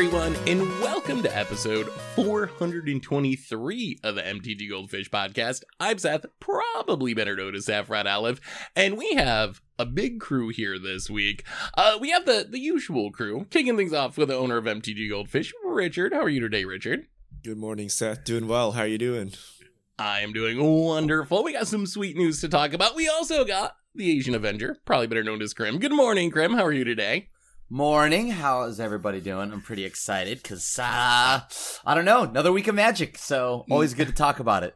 everyone, and welcome to episode 423 of the MTG Goldfish podcast. I'm Seth, probably better known as Saffron Olive, and we have a big crew here this week. Uh, we have the, the usual crew, kicking things off with the owner of MTG Goldfish, Richard. How are you today, Richard? Good morning, Seth. Doing well. How are you doing? I am doing wonderful. We got some sweet news to talk about. We also got the Asian Avenger, probably better known as Krim. Good morning, Krim. How are you today? Morning. How is everybody doing? I'm pretty excited because, uh, I don't know, another week of magic. So always good to talk about it.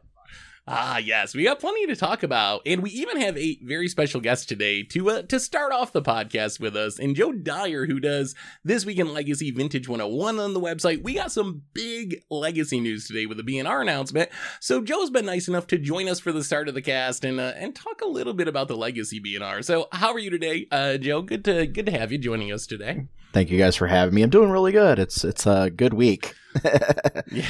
Ah, yes, we got plenty to talk about, and we even have a very special guest today to uh, to start off the podcast with us. And Joe Dyer, who does this week in Legacy Vintage 101 on the website, we got some big Legacy news today with the BNR announcement. So Joe's been nice enough to join us for the start of the cast and uh, and talk a little bit about the Legacy BNR. So how are you today, uh, Joe? Good to good to have you joining us today. Thank you guys for having me. I'm doing really good. It's it's a good week. yeah.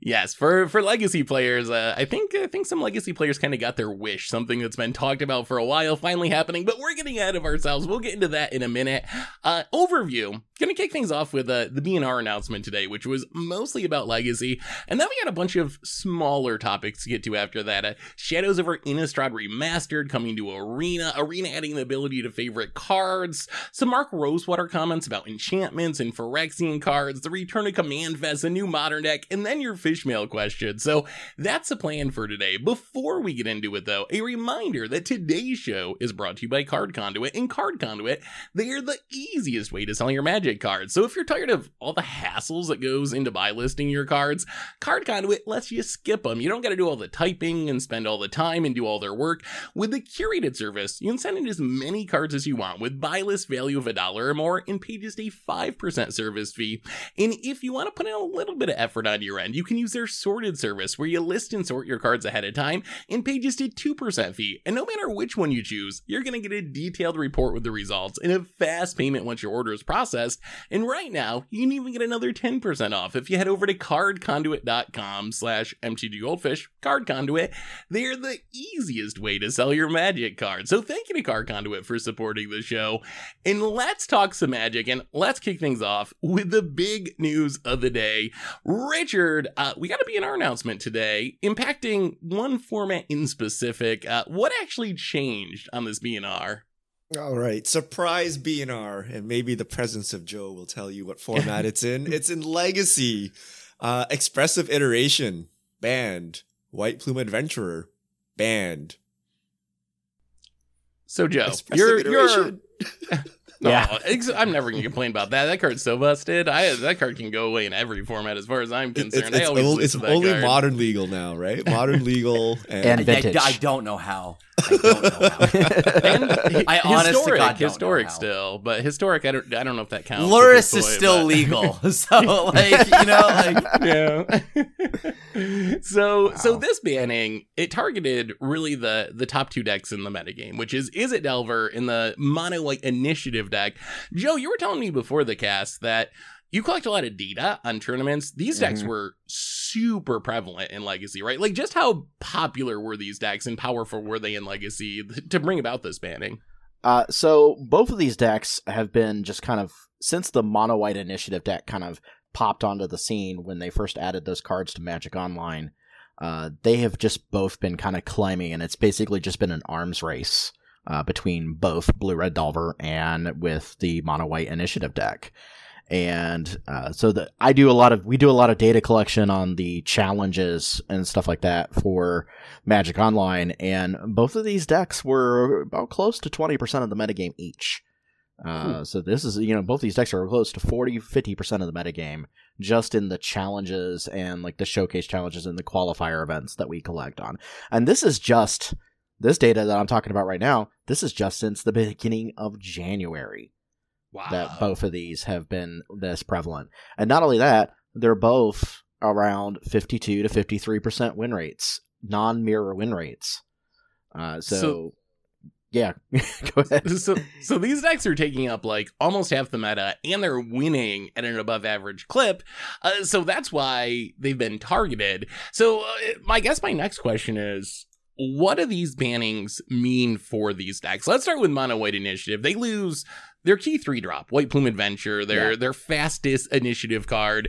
Yes, for for legacy players, uh, I think I think some legacy players kind of got their wish, something that's been talked about for a while, finally happening. But we're getting ahead of ourselves. We'll get into that in a minute. Uh, overview. Gonna kick things off with uh, the BNR announcement today, which was mostly about legacy, and then we got a bunch of smaller topics to get to after that. Uh, Shadows over Innistrad remastered coming to Arena, Arena adding the ability to favorite cards, some Mark Rosewater comments about enchantments and Phyrexian cards, the return of Command Fest, a new modern deck, and then your fishmail question. So that's the plan for today. Before we get into it, though, a reminder that today's show is brought to you by Card Conduit. And Card Conduit, they are the easiest way to sell your magic cards. So if you're tired of all the hassles that goes into buy listing your cards, Card Conduit lets you skip them. You don't got to do all the typing and spend all the time and do all their work. With the curated service, you can send in as many cards as you want with buy list value of a dollar or more and pay just a 5% service fee. And if you want to put in a little bit of effort on your end, you can use their sorted service where you list and sort your cards ahead of time and pay just a 2% fee. And no matter which one you choose, you're going to get a detailed report with the results and a fast payment once your order is processed. And right now, you can even get another 10% off if you head over to cardconduit.com slash mtggoldfish. Card Conduit, they're the easiest way to sell your magic cards. So thank you to Card Conduit for supporting the show. And let's talk some magic and let's kick things off with the big news of the day. Richard, uh, we got to be in our announcement today, impacting one format in specific. Uh, what actually changed on this BNR? All right, surprise BNR, and maybe the presence of Joe will tell you what format it's in. It's in Legacy, uh, Expressive Iteration, banned. White Plume Adventurer, banned. So Joe, Expressive you're Iteration. you're yeah, I'm never gonna complain about that. That card's so busted. I that card can go away in every format as far as I'm concerned. it's, I always only, it's only card. modern legal now, right? Modern legal and, And I, vintage. I don't know how. I don't know how. And I honest to historic, God don't know historic how. still, but historic. I don't. I don't know if that counts. at Luris this is still but- legal. So, like, you know, like, yeah. so so this banning it targeted really the the top two decks in the metagame, which is Izzet Delver in the mono white initiative deck. Joe, you were telling me before the cast that you collect a lot of data on tournaments. These decks Mhm. were super prevalent in Legacy, right? Like just how popular were these decks and powerful were they in Legacy to bring about this banning? Uh, so both of these decks have been just kind of since the mono white initiative deck kind of popped onto the scene when they first added those cards to Magic Online. Uh, they have just both been kind of climbing, and it's basically just been an arms race uh, between both Blue Red Delver and with the mono white initiative deck. And uh, so the, I do a lot of we do a lot of data collection on the challenges and stuff like that for Magic Online, and both of these decks were about close to 20% of the metagame each. Uh, so this is, you know, both these decks are close to 40, 50% of the metagame just in the challenges and like the showcase challenges and the qualifier events that we collect on. And this is just, this data that I'm talking about right now, this is just since the beginning of January Wow. that both of these have been this prevalent. And not only that, they're both around 52 to 53% win rates, non mirror win rates. Uh, so, So- yeah, go ahead. so so these decks are taking up like almost half the meta and they're winning at an above average clip uh, so that's why they've been targeted so uh, my guess my next question is what do these bannings mean for these decks let's start with mono white initiative they lose their key three drop, White Plume Adventure, their Yeah. their fastest initiative card.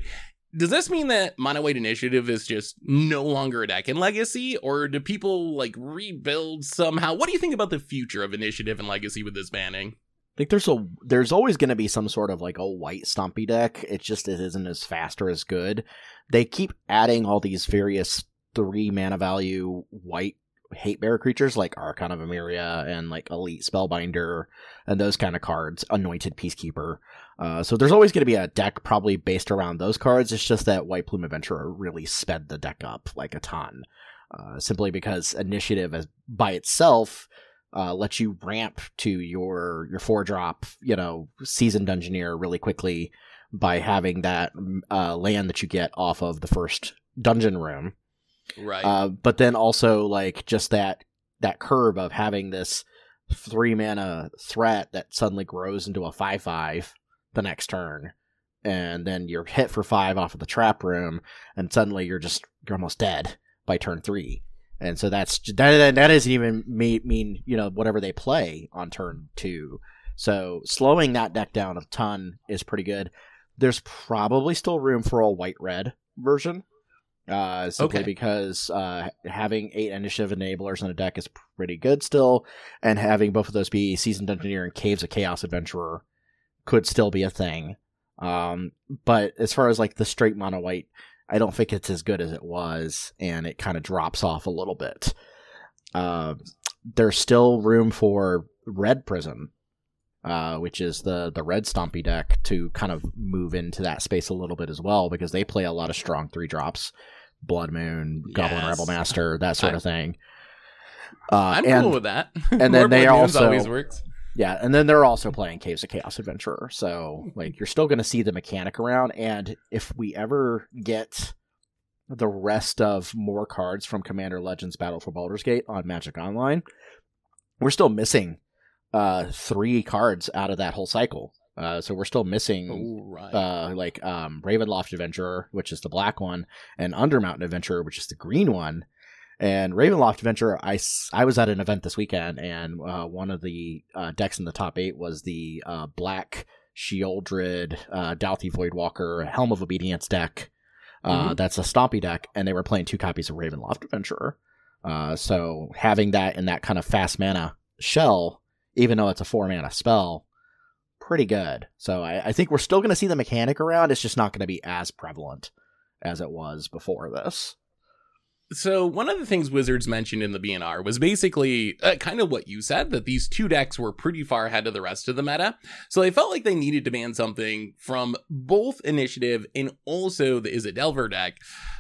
Does this mean that Mono White Initiative is just no longer a deck in Legacy, or do people like rebuild somehow? What do you think about the future of Initiative and Legacy with this banning? I think there's a there's always going to be some sort of like a white stompy deck. It just it isn't as fast or as good. They keep adding all these various three mana value white hate bear creatures like Archon of Emeria and like Elite Spellbinder and those kind of cards. Anointed Peacekeeper. Uh, so there's always going to be a deck probably based around those cards. It's just that White Plume Adventurer really sped the deck up like a ton, uh, simply because Initiative as by itself uh, lets you ramp to your your four drop, you know, Seasoned Dungeoneer really quickly by having that uh, land that you get off of the first dungeon room. Right. Uh, but then also like just that that curve of having this three mana threat that suddenly grows into a five five the next turn, and then you're hit for five off of the trap room, and suddenly you're just you're almost dead by turn three. And so that's that. That doesn't even mean, mean you know whatever they play on turn two. So slowing that deck down a ton is pretty good. There's probably still room for a white red version, uh, simply Okay. because uh, having eight initiative enablers in a deck is pretty good still, and having both of those be Seasoned Dungeoneer and caves of chaos adventurer could still be a thing. Um, but as far as like the straight mono white, I don't think it's as good as it was, and it kind of drops off a little bit. Uh, there's still room for Red Prison, uh, which is the the red stompy deck, to kind of move into that space a little bit as well because they play a lot of strong three drops, Blood Moon, Goblin Yes. Rabblemaster, that sort I- of thing. Uh, I'm and cool with that. and then they Blood also- always works. yeah, and then they're also playing Caves of Chaos Adventurer. So, like, you're still going to see the mechanic around. And if we ever get the rest of more cards from Commander Legends Battle for Baldur's Gate on Magic Online, we're still missing uh, three cards out of that whole cycle. Uh, so we're still missing Oh, right. uh, like um, Ravenloft Adventurer, which is the black one, and Undermountain Adventurer, which is the green one. And Ravenloft Adventurer, I was at an event this weekend, and uh, one of the uh, decks in the top eight was the uh, black Sheoldred, uh, Dauthi Voidwalker, Helm of Obedience deck. Uh, Mhm. That's a stompy deck, and they were playing two copies of Ravenloft Adventurer. Uh, so having that in that kind of fast mana shell, even though it's a four mana spell, pretty good. So I, I think we're still going to see the mechanic around. It's just not going to be as prevalent as it was before this. So one of the things Wizards mentioned in the BNR was basically uh, kind of what you said that these two decks were pretty far ahead of the rest of the meta. So they felt like they needed to ban something from both Initiative and also the Izzet Delver deck.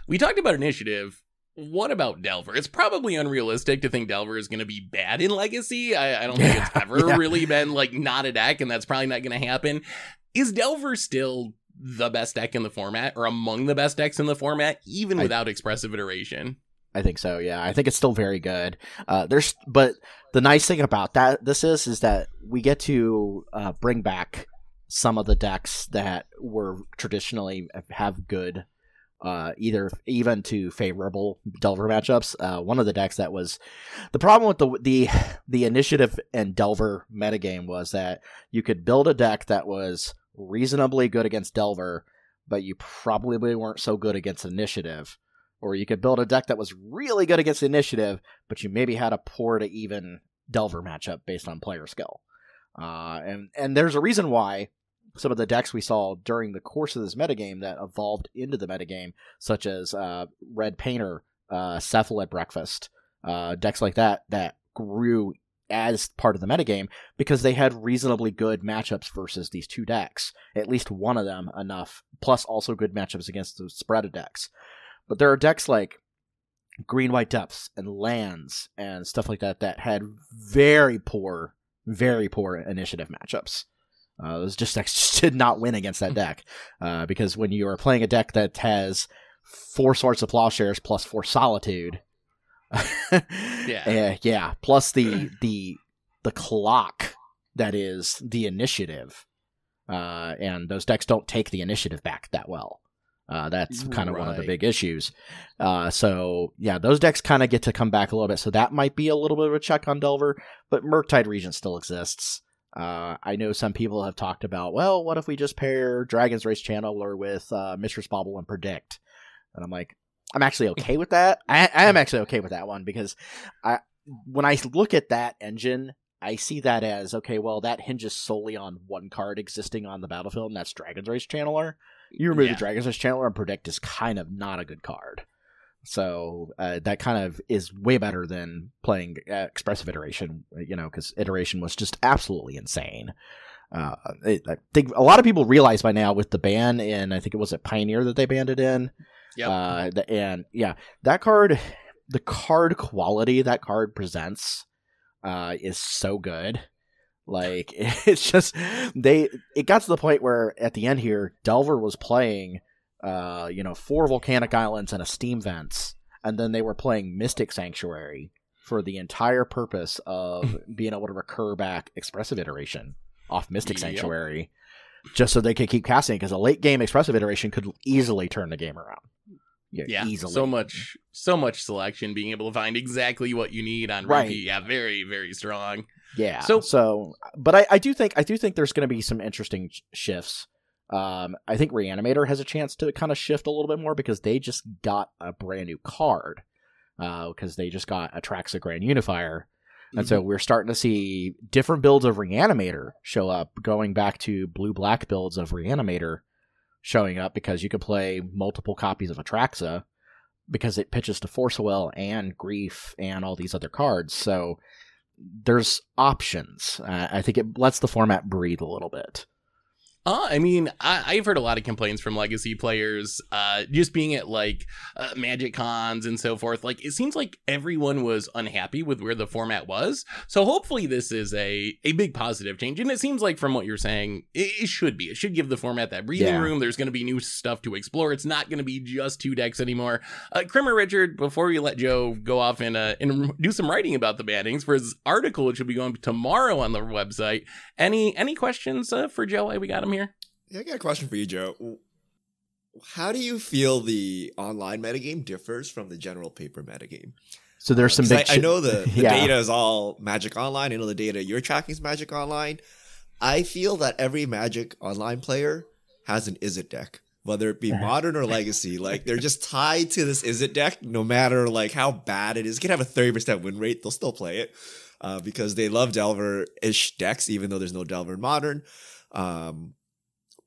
We talked about Initiative. What about Delver? It's probably unrealistic to think Delver is going to be bad in Legacy. I, I don't think it's ever yeah. really been like not a deck, and that's probably not going to happen. Is Delver still the best deck in the format or among the best decks in the format, even I- without expressive iteration? I think so. Yeah, I think it's still very good. Uh, there's, but the nice thing about that this is is that we get to uh, bring back some of the decks that were traditionally have good, uh, either even to favorable Delver matchups. Uh, one of the decks that was the problem with the the the initiative and Delver metagame was that you could build a deck that was reasonably good against Delver, but you probably weren't so good against initiative or you could build a deck that was really good against initiative, but you maybe had a poor to even Delver matchup based on player skill. Uh, and and there's a reason why some of the decks we saw during the course of this metagame that evolved into the metagame, such as uh, Red Painter, uh, Cephalid Breakfast, uh, decks like that that grew as part of the metagame because they had reasonably good matchups versus these two decks. At least one of them enough, plus also good matchups against the spread of decks. But there are decks like Green White Depths and Lands and stuff like that that had very poor, very poor initiative matchups. Uh, those just decks just did not win against that deck uh, because when you are playing a deck that has four Swords to Plowshares plus four Solitude, yeah, yeah, plus the the the clock that is the initiative, uh, and those decks don't take the initiative back that well. Uh, that's kind of one of the big issues. Uh, so yeah, those decks kind of get to come back a little bit. So that might be a little bit of a check on Delver, but Murktide Regent still exists. Uh, I know some people have talked about, well, what if we just pair Dragon's Rage Channeler with uh, Mishra's Bauble and Predict? And I'm like, I'm actually okay with that. I, I am actually okay with that one because I when I look at that engine, I see that as okay. Well, that hinges solely on one card existing on the battlefield, and that's Dragon's Rage Channeler. You remove Yeah. the Dragon's Rage Channeler, and Predict is kind of not a good card. So uh, that kind of is way better than playing uh, Expressive Iteration, you know, because Iteration was just absolutely insane. Uh, it, I think a lot of people realize by now with the ban in, I think it was at Pioneer that they banned it in. Yep. Uh, and yeah, that card, the card quality that card presents, uh, is so good. Like it's just they. It got to the point where at the end here, Delver was playing, uh, you know, four volcanic islands and a steam vents, and then they were playing Mystic Sanctuary for the entire purpose of being able to recur back expressive iteration off Mystic Yep. Sanctuary, just so they could keep casting. Because a late game expressive iteration could easily turn the game around. Yeah, easily. so much, so much selection. Being able to find exactly what you need on Right. repeat, yeah, very, very strong. Yeah. So- So, but I, I do think I do think there's going to be some interesting sh- shifts. Um, I think Reanimator has a chance to kind of shift a little bit more because they just got a brand new card. Because they just got Atraxa Grand Unifier, and Mm-hmm. so we're starting to see different builds of Reanimator show up, going back to blue black builds of Reanimator showing up because you could play multiple copies of Atraxa because it pitches to Force Will and Grief and all these other cards. So there's options. Uh, I think it lets the format breathe a little bit. Uh, I mean, I, I've heard a lot of complaints from legacy players, uh, just being at like uh, Magic Cons and so forth. Like, it seems like everyone was unhappy with where the format was. So hopefully, this is a a big positive change. And it seems like from what you're saying, it, it should be. It should give the format that breathing Yeah. room. There's going to be new stuff to explore. It's not going to be just two decks anymore. Uh, Krimmer Richard, before we let Joe go off and uh, and do some writing about the bannings for his article, which will be going tomorrow on the website. Any any questions uh, for Joe? Why we got him here? Yeah, I got a question for you, Joe. How do you feel the online metagame differs from the general paper metagame? So there's some big. I, I know the, the Yeah. data is all Magic Online. I know the data you're tracking is Magic Online. I feel that every Magic Online player has an Izzet deck, whether it be modern or legacy. Like they're just tied to this Izzet deck, no matter like how bad it is. It can have a thirty percent win rate; they'll still play it uh, because they love Delver-ish decks, even though there's no Delver in modern. Um,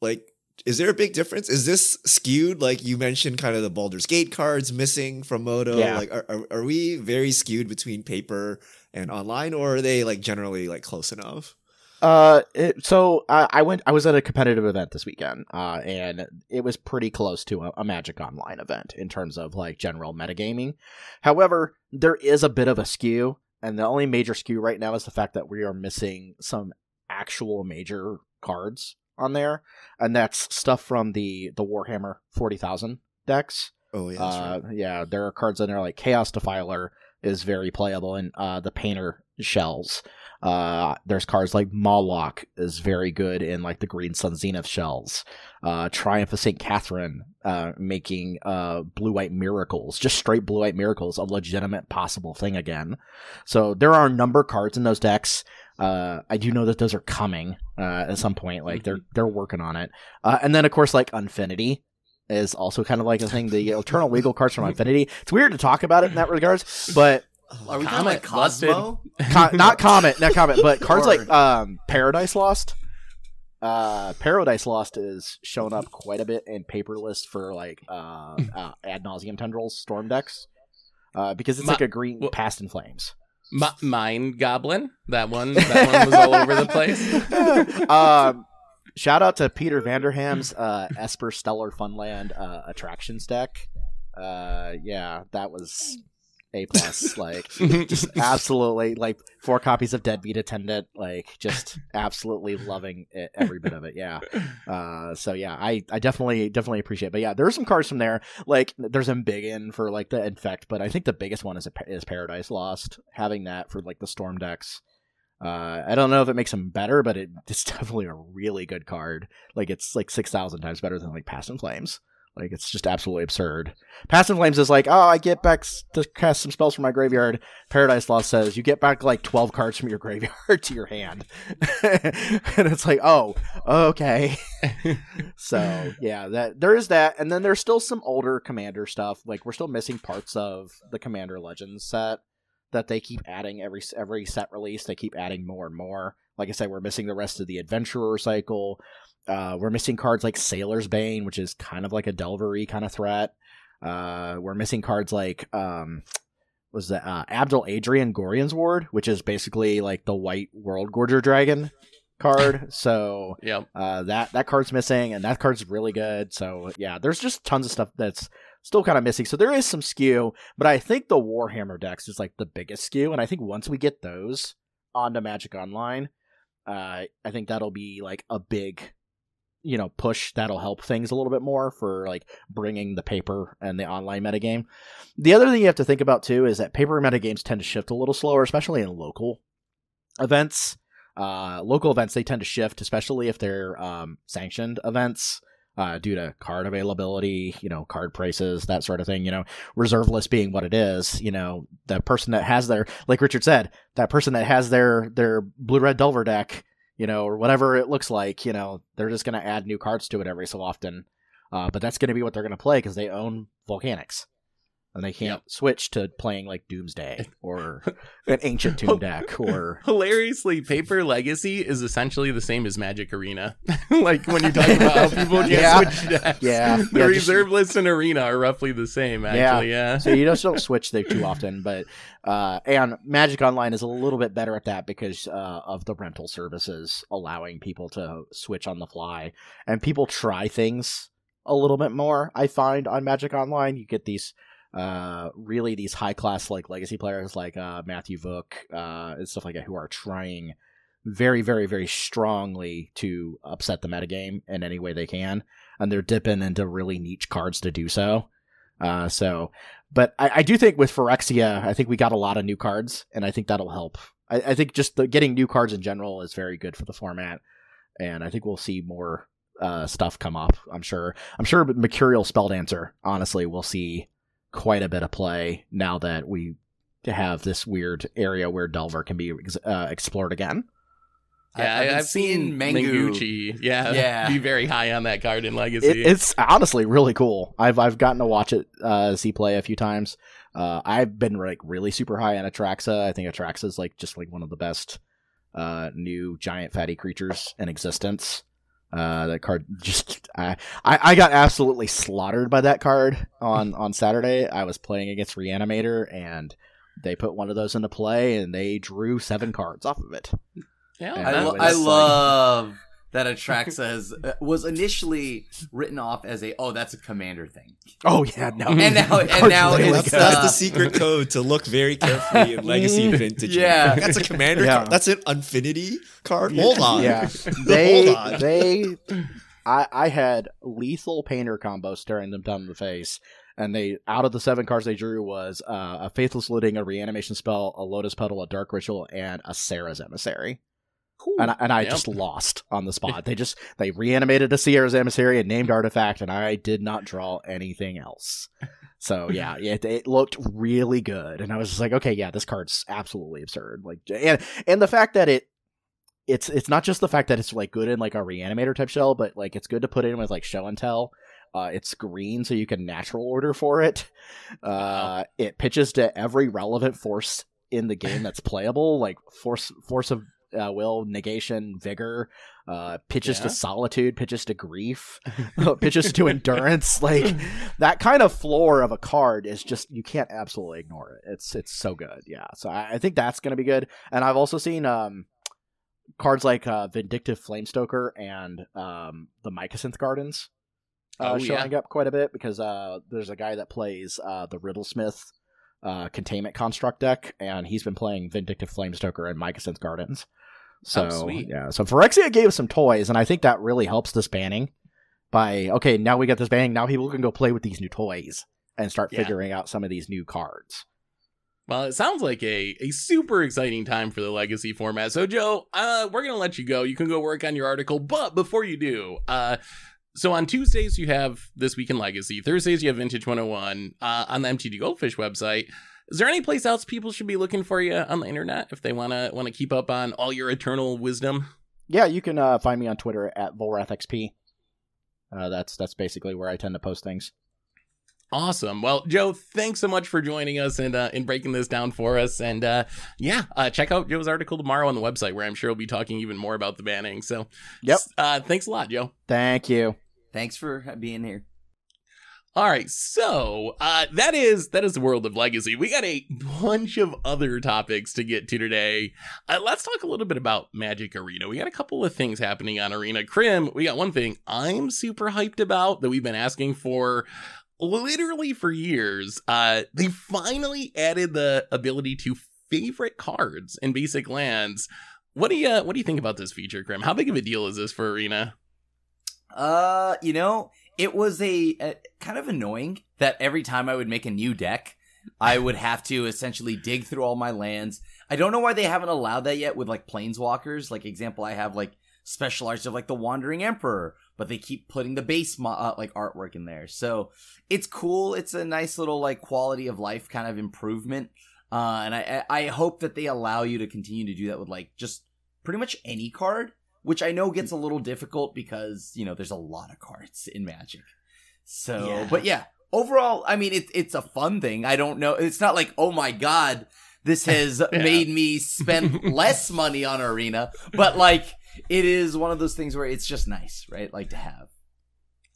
like is there a big difference? Is this skewed? Like you mentioned, kind of the Baldur's Gate cards missing from MODO. Yeah. Like, are, are, are we very skewed between paper and online, or are they like generally like close enough? Uh, it, so uh, I went. I was at a competitive event this weekend, uh, and it was pretty close to a, a Magic Online event in terms of like general metagaming. However, there is a bit of a skew, and the only major skew right now is the fact that we are missing some actual major cards on there, and that's stuff from the the Warhammer forty thousand decks. Oh yeah, that's uh, right. yeah, there are cards in there like Chaos Defiler is very playable, and uh, the Painter shells. Uh, there's cards like Mawloc is very good in like the Green Sun Zenith shells. Uh, Triumph of St. Katherine, uh, making uh, blue white miracles, just straight blue white miracles, a legitimate possible thing again. So there are a number of cards in those decks. Uh, I do know that those are coming uh, at some point. Like they're they're working on it. Uh, and then of course like Infinity is also kind of like a thing. The Eternal Legal cards from Infinity. It's weird to talk about it in that regards, but Are we talking Comet like Cosmo? Co- not Comet, not Comet, but cards Or- like um, Paradise Lost. Uh, Paradise Lost is shown up quite a bit in paper list for like uh, uh ad nauseum tendrils storm decks. Uh, because it's Ma- like a green well- past in flames. M- Mind Goblin. That one. That one was all over the place. um, shout out to Peter Vanderham's uh, Esper Stellar Funland uh, attractions deck. Uh, yeah, that was a plus. like, just absolutely like four copies of Deadbeat Attendant. Like, just absolutely loving it, every bit of it. Yeah. Uh, so yeah, I, I definitely definitely appreciate. It. But yeah, there are some cards from there. Like, there's a big in for like the infect, but I think the biggest one is is Paradise Lost. Having that for like the storm decks. Uh, I don't know if it makes them better, but it, it's definitely a really good card. Like it's like six thousand times better than like Past in Flames. Like it's just absolutely absurd. Past in Flames is like, oh, I get back to cast some spells from my graveyard. Paradise Lost says you get back like twelve cards from your graveyard to your hand, and it's like, oh, okay. so yeah, that there is that, and then there's still some older Commander stuff. Like we're still missing parts of the Commander Legends set that they keep adding every every set release. They keep adding more and more. Like I said, we're missing the rest of the Adventurer cycle. Uh, we're missing cards like Sailor's Bane, which is kind of like a Delvery kind of threat. Uh, we're missing cards like um, was that uh, Abdel Adrian Gorion's Ward, which is basically like the white World Gorger Dragon card. so Yep. uh, that that card's missing, and that card's really good. So yeah, there's just tons of stuff that's still kind of missing. So there is some skew, but I think the Warhammer decks is like the biggest skew, and I think once we get those onto Magic Online, uh, I think that'll be like a big, you know, push that'll help things a little bit more for like bringing the paper and the online metagame. The other thing you have to think about too is that paper metagames tend to shift a little slower, especially in local events uh, local events they tend to shift, especially if they're um, sanctioned events uh, due to card availability, you know, card prices, that sort of thing. You know, reserve list being what it is. You know, the person that has their, like Richard said, that person that has their their blue red Delver deck, you know, or whatever it looks like, you know, they're just going to add new cards to it every so often. Uh, but that's going to be what they're going to play because they own Volcanics. And they can't Yep. switch to playing like Doomsday or an ancient tomb deck or Hilariously, Paper Legacy is essentially the same as Magic Arena. like when you talk about how people can't Yeah. switch decks. Yeah. The Yeah, just- reserve list and Arena are roughly the same, actually. Yeah. so you just don't switch there too often. But uh, and Magic Online is a little bit better at that because uh, of the rental services allowing people to switch on the fly, and people try things a little bit more. I find on Magic Online, you get these uh really these high class like legacy players like uh Matthew Vook uh and stuff like that who are trying very very very strongly to upset the metagame in any way they can and they're dipping into really niche cards to do so uh so but I, I do think with Phyrexia, I think we got a lot of new cards, and I think that'll help. I, I think just the, getting new cards in general is very good for the format, and I think we'll see more uh, stuff come up. I'm sure. I'm sure Mercurial Spelldancer, honestly, we'll see quite a bit of play now that we have this weird area where Delver can be ex- uh, explored again. Yeah, I've I've seen seeing Mengu. Manguchi. Yeah, Yeah. be very high on that card in Legacy. It, it's honestly really cool. I've I've gotten to watch it uh, see play a few times. Uh, I've been like really super high on Atraxa. I think Atraxa is like just like one of the best uh, new giant fatty creatures in existence. Uh, that card just I, I I got absolutely slaughtered by that card on on Saturday. I was playing against Reanimator and they put one of those into play and they drew seven cards off of it. yeah, And I, lo- I like- love that Atraxa has, uh, was initially written off as a oh that's a commander thing, Oh yeah, no. and now and now really that's, it's that's uh, the secret code to look very carefully in Legacy Vintage. Yeah. that's a commander Yeah. card. That's an Infinity card. Hold on. Yeah, they Hold on. they I I had lethal painter combo staring them down in the face, and they out of the seven cards they drew was uh, a faithless looting, a reanimation spell, a lotus petal, a dark ritual, and a Serra's emissary. And I, and I Yep. just lost on the spot. They just they reanimated a Serra's emissary and named artifact, and I did not draw anything else. So yeah, it, it looked really good, and I was just like, okay, yeah, this card's absolutely absurd. Like, and and the fact that it it's it's not just the fact that it's like good in like a reanimator type shell, but like it's good to put in with like show and tell. Uh, it's green, so you can natural order for it. Uh, Wow. It pitches to every relevant force in the game that's playable, like force force of uh, will, negation, vigor. Uh, pitches Yeah. to solitude, pitches to grief, pitches to endurance. Like that kind of floor of a card is just you can't absolutely ignore it. It's it's so good, yeah. So I, I think that's gonna be good. And I've also seen um cards like uh, Vindictive Flamestoker and um the Mycosynth Gardens uh, Oh, showing up quite a bit because uh there's a guy that plays uh the Riddlesmith uh containment construct deck and he's been playing Vindictive Flamestoker and Mycosynth Gardens. So Oh, sweet. yeah, so Phyrexia gave us some toys, and I think that really helps this banning. By okay, now we got this banning. Now people can go play with these new toys and start Yeah. figuring out some of these new cards. Well, it sounds like a, a super exciting time for the legacy format. So, Joe, uh, we're gonna let you go. You can go work on your article, but before you do, uh, so on Tuesdays you have this week in Legacy. Thursdays you have Vintage 101 uh, on the MTG Goldfish website. Is there any place else people should be looking for you on the internet if they want to want to keep up on all your eternal wisdom? Yeah, you can uh, find me on Twitter at VolrathXP. Uh, that's that's basically where I tend to post things. Awesome. Well, Joe, thanks so much for joining us and uh, and breaking this down for us. And uh, yeah, uh, check out Joe's article tomorrow on the website where I'm sure we'll be talking even more about the banning. So, Yep. Uh, thanks a lot, Joe. Thank you. Thanks for being here. All right, so uh, that is that is the world of legacy. We got a bunch of other topics to get to today. Uh, let's talk a little bit about Magic Arena. We got a couple of things happening on Arena. Krim, we got one thing I'm super hyped about that we've been asking for literally for years. Uh, they finally added the ability to favorite cards in basic lands. What do you what do you think about this feature, Krim? How big of a deal is this for Arena? Uh, you know, it was a, a kind of annoying that every time I would make a new deck, I would have to essentially dig through all my lands. I don't know why they haven't allowed that yet with like planeswalkers. Like example, I have like special arts of like the Wandering Emperor, but they keep putting the base mo- uh, like artwork in there. So it's cool. It's a nice little like quality of life kind of improvement. Uh, and I I hope that they allow you to continue to do that with like just pretty much any card, which I know hmm. gets a little difficult because you know there's a lot of cards in Magic. So, Yeah. but yeah, overall, I mean, it's it's a fun thing. I don't know. It's not like oh my god, this has made me spend less money on Arena, but like it is one of those things where it's just nice, right? Like to have.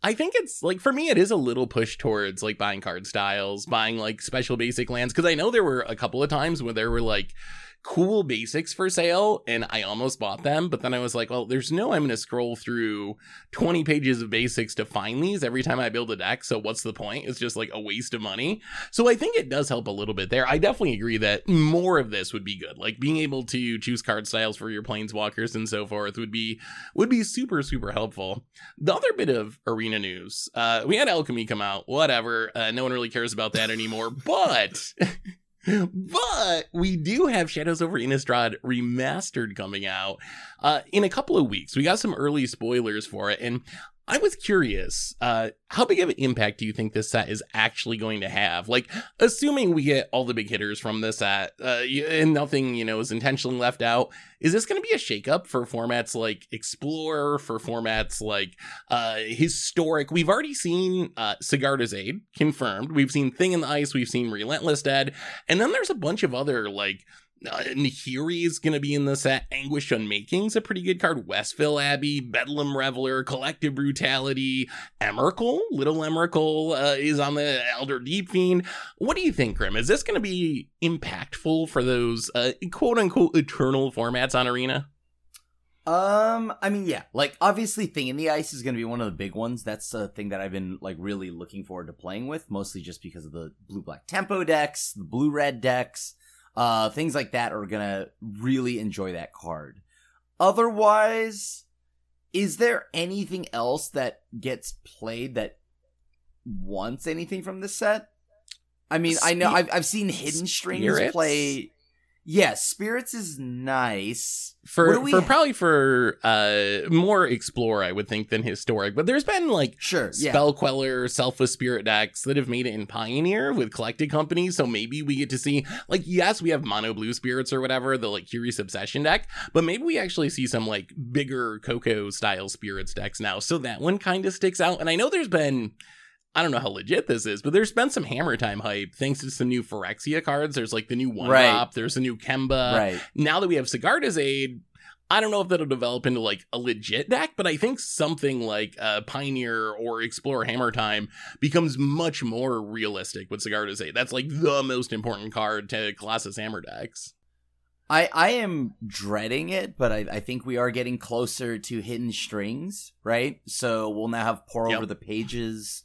I think it's like for me, it is a little push towards like buying card styles, buying like special basic lands. Cause I know there were a couple of times where there were like cool basics for sale and I almost bought them. But then I was like, well, there's no, I'm going to scroll through 20 pages of basics to find these every time I build a deck. So what's the point? It's just like a waste of money. So I think it does help a little bit there. I definitely agree that more of this would be good. Like being able to choose card styles for your planeswalkers and so forth would be would be super super helpful. The other bit of arena news, uh, we had Alchemy come out. Whatever, uh, no one really cares about that anymore. But but we do have Shadows over Innistrad remastered coming out uh, in a couple of weeks. We got some early spoilers for it, and I was curious, uh, how big of an impact do you think this set is actually going to have? Like, assuming we get all the big hitters from this set, uh, and nothing, you know, is intentionally left out, is this going to be a shakeup for formats like Explorer, for formats like uh, Historic? We've already seen uh, Sigarda's Aid confirmed. We've seen Thing in the Ice. We've seen Relentless Dead. And then there's a bunch of other, like, uh, Nahiri is going to be in the set. Anguish Unmaking's a pretty good card. Westville Abbey, Bedlam Reveler, Collective Brutality, Emrakul, Little Emrakul uh, is on the Elder Deep Fiend. What do you think, Krim? Is this going to be impactful for those uh, quote unquote eternal formats on Arena? Um, I mean, yeah, like obviously, Thing in the Ice is going to be one of the big ones. That's a thing that I've been like really looking forward to playing with, mostly just because of the blue black tempo decks, the blue red decks, uh, things like that are gonna really enjoy that card. Otherwise, is there anything else that gets played that wants anything from this set? I mean, I know I've I've seen Hidden Strings Spirits? play. Yes, Spirits is nice. For for ha- probably for uh more explore, I would think than historic. But there's been like Sure, yeah. spell queller, selfless spirit decks that have made it in Pioneer with collected companies. So maybe we get to see like yes, we have mono blue spirits or whatever, the like Curious Obsession deck, but maybe we actually see some like bigger Coco style spirits decks now. So that one kind of sticks out. And I know there's been I don't know how legit this is, but there's been some hammer time hype thanks to some new Phyrexia cards. There's like the new one Right. drop, there's a new Kemba right. now that we have Sigarda's aid, I don't know if that'll develop into like a legit deck, but I think something like uh, Pioneer or Explorer Hammer Time becomes much more realistic with Sigarda's aid. That's like the most important card to Colossus Hammer decks. I I am dreading it, but I, I think we are getting closer to hidden strings, right? So we'll now have Pore Yep. over the pages.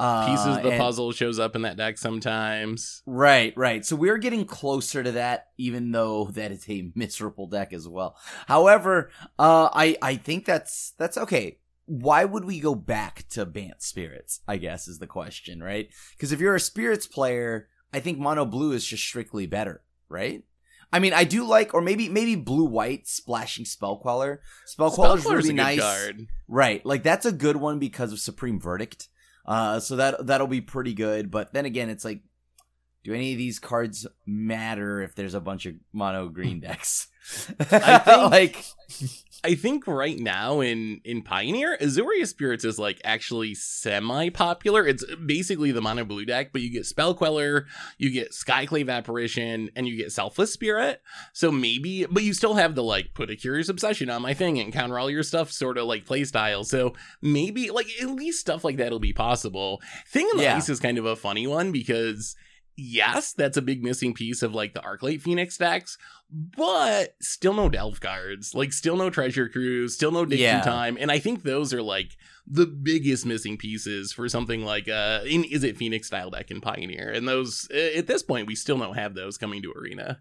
Uh, Pieces of the and- puzzle shows up in that deck sometimes. Right, right. So we're getting closer to that, even though that is a miserable deck as well. However, uh, I I think that's that's okay. Why would we go back to Bant Spirits? I guess is the question, right? Because if you're a Spirits player, I think Mono Blue is just strictly better, right? I mean, I do like, or maybe maybe blue white splashing spell queller. Spell queller's Spellqueller's really a good nice, card. right? Like that's a good one because of Supreme Verdict. Uh, so that that'll be pretty good. But then again, it's like, do any of these cards matter if there's a bunch of mono green decks? I think- like I think right now in in Pioneer, Azorius Spirits is like actually semi popular. It's basically the mono blue deck, but you get Spell Queller, you get Skyclave Apparition, and you get Selfless Spirit. So maybe, but you still have the like put a Curious Obsession on my thing and counter all your stuff sort of like play style. So maybe like at least stuff like that'll be possible. Thing in the Yeah. Ice is kind of a funny one because. Yes, that's a big missing piece of like the Arclight Phoenix decks, but still no delve cards like still no treasure cruise still no dig Yeah. time and i think those are like the biggest missing pieces for something like uh in Izzet phoenix style deck in pioneer and those at this point we still don't have those coming to arena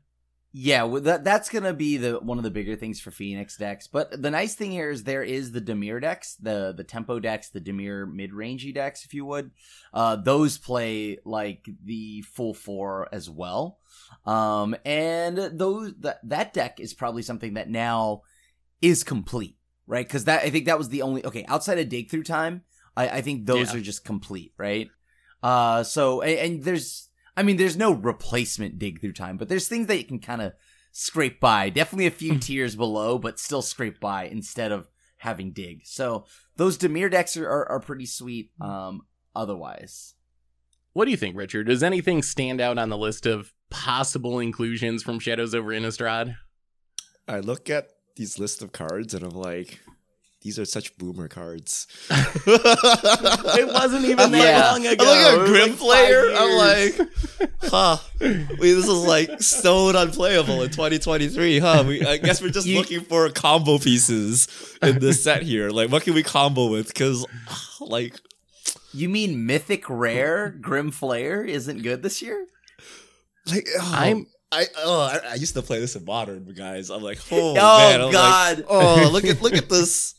Yeah, well, that that's gonna be the one of the bigger things for Phoenix decks. But the nice thing here is there is the Dimir decks, the the tempo decks, the Dimir mid rangey decks, if you would. Uh, those play like the full four as well. Um, and those that that deck is probably something that now is complete, right? Because that I think that was the only okay outside of dig through time. I, I think those Yeah. are just complete, right? Uh, so and, and there's I mean, there's no replacement dig through time, but there's things that you can kind of scrape by. Definitely a few tiers below, but still scrape by instead of having dig. So those Dimir decks are, are, are pretty sweet. Um, otherwise, what do you think richard does anything stand out on the list of possible inclusions from shadows over innistrad I look at these list of cards and I'm like, these are such boomer cards. it wasn't even I'm that like- long ago I'm like a Grim like player. five I'm like, huh. Wait, this is like stone unplayable in 2023, huh? We, I guess we're just You- looking for combo pieces in this set here. Like, what can we combo with? Because, like, you mean Mythic Rare Grim Flayer isn't good this year? like oh, I'm- I oh I, I used to play this in modern, guys. I'm like, oh, Oh, man, I'm like, God. oh, look at look at this.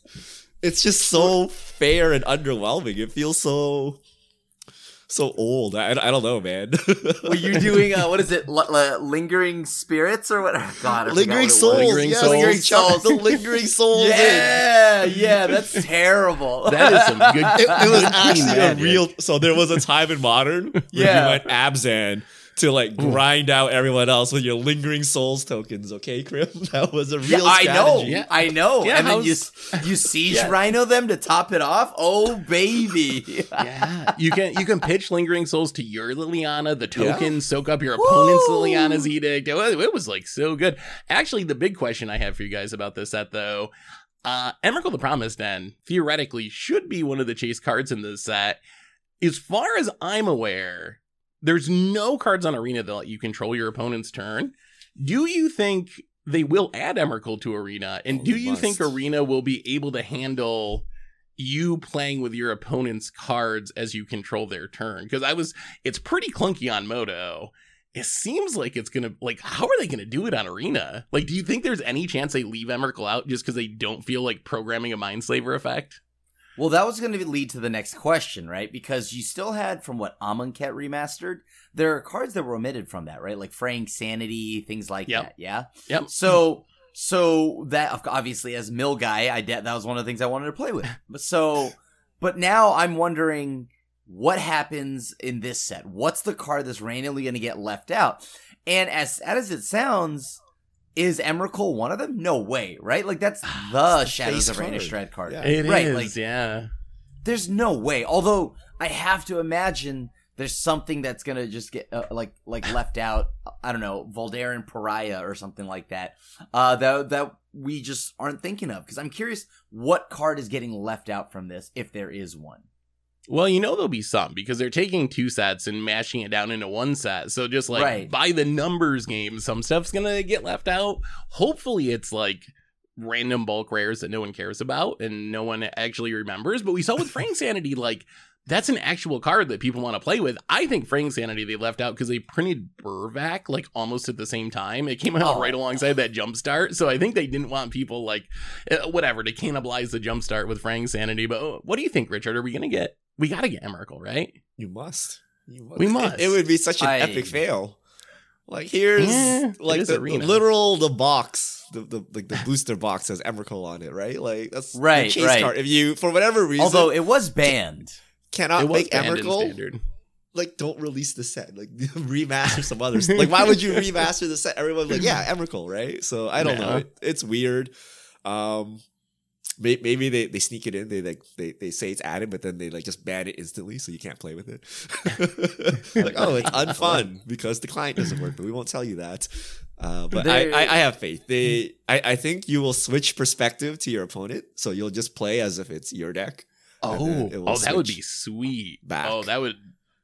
It's just so fair and underwhelming. It feels so so old. I, I don't know, man. Were you doing uh, what is it? L- l- lingering spirits or what? God, I forgot lingering what it was. souls? Lingering yes, Souls. Lingering Souls. The lingering souls. Yeah, yeah, that's terrible. that is some good It, it was actually a real. So there was a time in modern where Yeah. you went Abzan to like grind out everyone else with your lingering souls tokens. Okay, Krim, that was a Yeah, real. I know, strategy. Yeah. I know. Yeah, and then you how's- you siege Yeah. rhino them to top it off. Oh baby, yeah, you can you can pitch lingering souls to your Liliana. The tokens soak up your opponent's Woo! Liliana's edict. It was, it was like so good. Actually, the big question I have for you guys about this set though, uh, Emrakul the Promised End theoretically should be one of the chase cards in this set. As far as I'm aware, there's no cards on Arena that let you control your opponent's turn. Do you think they will add Emrakul to Arena? And Oh, do you think. Arena will be able to handle you playing with your opponent's cards as you control their turn? Because I was, it's pretty clunky on MODO. It seems like it's gonna like how are they gonna do it on Arena? Like, do you think there's any chance they leave Emrakul out just because they don't feel like programming a Mindslaver effect? Well, that was going to lead to the next question, right? Because you still had from what Amonkhet remastered, there are cards that were omitted from that, right? Like Fraying Sanity, things like Yep. that. Yeah. Yep. So, so that obviously as mill guy, I de- that was one of the things I wanted to play with. But so, but now I'm wondering what happens in this set. What's the card that's randomly going to get left out? And as sad as it sounds, is Emrakul one of them? No way, right? Like that's the the Shadows of card. Innistrad card. Yeah. It is, Right, like- yeah. There's no way. Although I have to imagine there's something that's gonna just get uh, like like left out. I don't know, Voldaren Pariah or something like that. Uh, that that we just aren't thinking of because I'm curious what card is getting left out from this if there is one. Well, you know there'll be some because they're taking two sets and mashing it down into one set. So just like Right. by the numbers game, some stuff's gonna get left out. Hopefully, it's like random bulk rares that no one cares about and no one actually remembers. But we saw with Fraying Sanity, like that's an actual card that people want to play with. I think Fraying Sanity they left out because they printed Burvac like almost at the same time. It came out Oh. right alongside that Jumpstart, so I think they didn't want people like uh, whatever to cannibalize the Jumpstart with Fraying Sanity. But uh, what do you think, Richard? Are we gonna get? We gotta get Emrakul, right? You must. You must. We must. It, would be such an I- epic fail. Like here's Yeah, like the, the literal the box, the, the like the booster box has Emrakul on it, right? Like that's the Right, chase right. card. If you for whatever reason Although it was banned. cannot was make banned Emrakul, like don't release the set. Like remaster some others. like why would you remaster the set? Everyone's like, yeah, Emrakul, right? So I don't know. It, it's weird. Um may- maybe they, they sneak it in. They like they, they say it's added, but then they like just ban it instantly, so you can't play with it. like oh, it's unfun because the client doesn't work, but we won't tell you that. Uh, but I, I, I have faith. They I, I think you will switch perspective to your opponent, so you'll just play as if it's your deck. and then it will Oh, that would be sweet. back. Oh, that would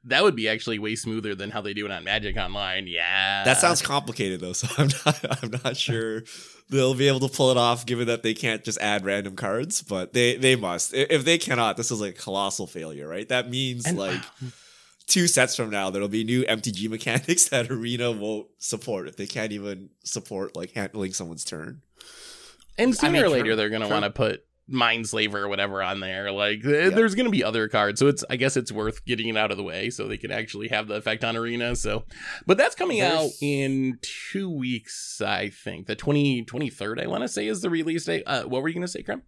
that would be actually way smoother than how they do it on Magic Online. Yeah, That sounds complicated though, so I'm not I'm not sure they'll be able to pull it off given that they can't just add random cards, but they they must. If they cannot, this is like a colossal failure, right? That means And- like two sets from now there'll be new MTG mechanics that Arena won't support if they can't even support like handling someone's turn. And I sooner mean, or true, later, they're going to want to put Mindslaver or whatever on there. Like, th- there's going to be other cards. So it's, I guess it's worth getting it out of the way so they can actually have the effect on Arena. So, but that's coming out in two weeks, I think. The 20, 23rd, I want to say, is the release date. Uh, what were you going to say, Krim?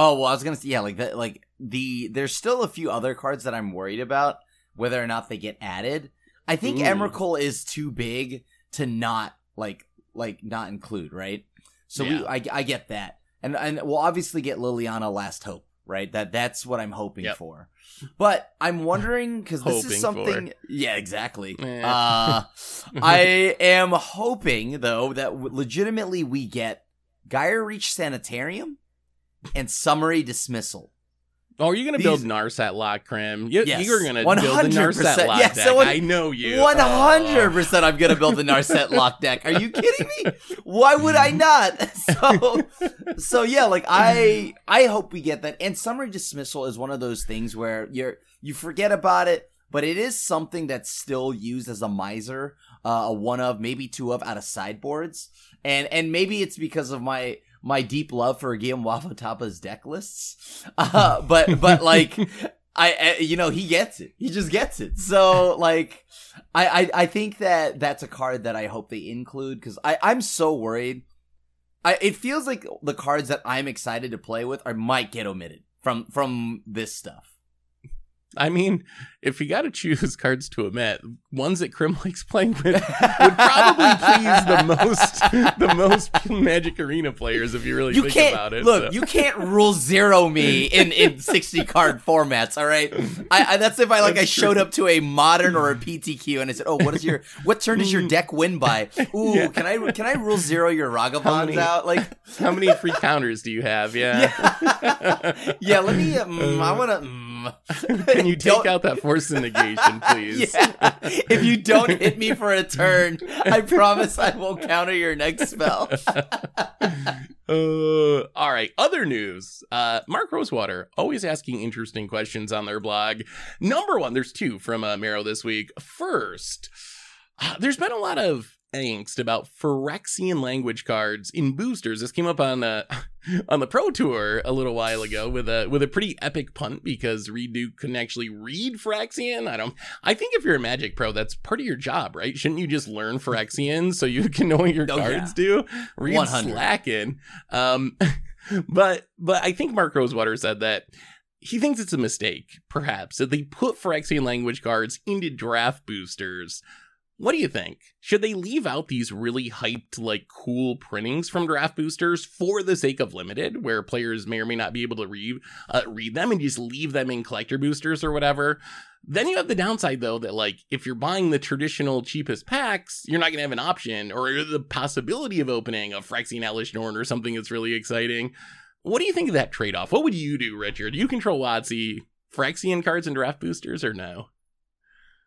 Oh well, I was gonna say yeah, like that, like the there's still a few other cards that I'm worried about whether or not they get added. I think Ooh. Emrakul is too big to not like like not include, right? So we I, I get that, and and we'll obviously get Liliana Last Hope, right? That that's what I'm hoping Yep. for. But I'm wondering because this is something. Yeah, exactly. Eh. Uh, I am hoping though that w- legitimately we get Geier Reach Sanitarium and summary dismissal. Oh, are you going to build These- Narset Lock, Krim? You, Yes. You're going to build the Narset Lock Yeah, deck. so I know you. One hundred percent, I'm gonna build the Narset lock deck. Are you kidding me? Why would I not? So, so yeah, like I, I hope we get that. And summary dismissal is one of those things where you're you forget about it, but it is something that's still used as a miser, uh, a one of, maybe two of, out of sideboards, and and maybe it's because of my my deep love for Guillaume Wafo-Tapa's deck lists, uh, but but like. I, I, you know, he gets it. He just gets it. So, like, I, I, I think that that's a card that I hope they include because I, I'm so worried. I, it feels like the cards that I'm excited to play with are might get omitted from from this stuff. I mean, if you got to choose cards to omit, ones that Krim likes playing with would probably please the most the most Magic Arena players if you really you think about it. look. so. You can't rule zero me in in sixty card formats. All right, I, I that's if I like I showed true. up to a modern or a PTQ and I said, "Oh, what is your what turn does your deck win by?" Ooh, Yeah. can I can I rule zero your Ragavans out? Like, How many free counters do you have? Yeah. yeah, yeah. Let me. Mm, I want to. Can you take out that force of negation, please? Yeah. If you don't hit me for a turn, I promise I will counter your next spell. Uh, all right. Other news. Uh, Mark Rosewater always asking interesting questions on their blog. Number one, there's two from uh, Maro this week. First, uh, there's been a lot of angst about Phyrexian language cards in boosters. This came up on uh, on the Pro Tour a little while ago with a with a pretty epic punt because Reed Duke couldn't actually read Phyrexian. I don't. I think if you're a Magic Pro, that's part of your job, right? Shouldn't you just learn Phyrexian so you can know what your Oh, yeah. cards do? Reed's 100. slacking. Um, but but I think Mark Rosewater said that he thinks it's a mistake, perhaps, that they put Phyrexian language cards into draft boosters. What do you think? Should they leave out these really hyped, like cool printings from draft boosters for the sake of limited, where players may or may not be able to read uh, read them and just leave them in collector boosters or whatever? Then you have the downside though that like if you're buying the traditional cheapest packs, you're not gonna have an option or the possibility of opening a Phyrexian Elesh Norn or something that's really exciting. What do you think of that trade off? What would you do, Richard? Do you control WotC Phyrexian cards and draft boosters or no?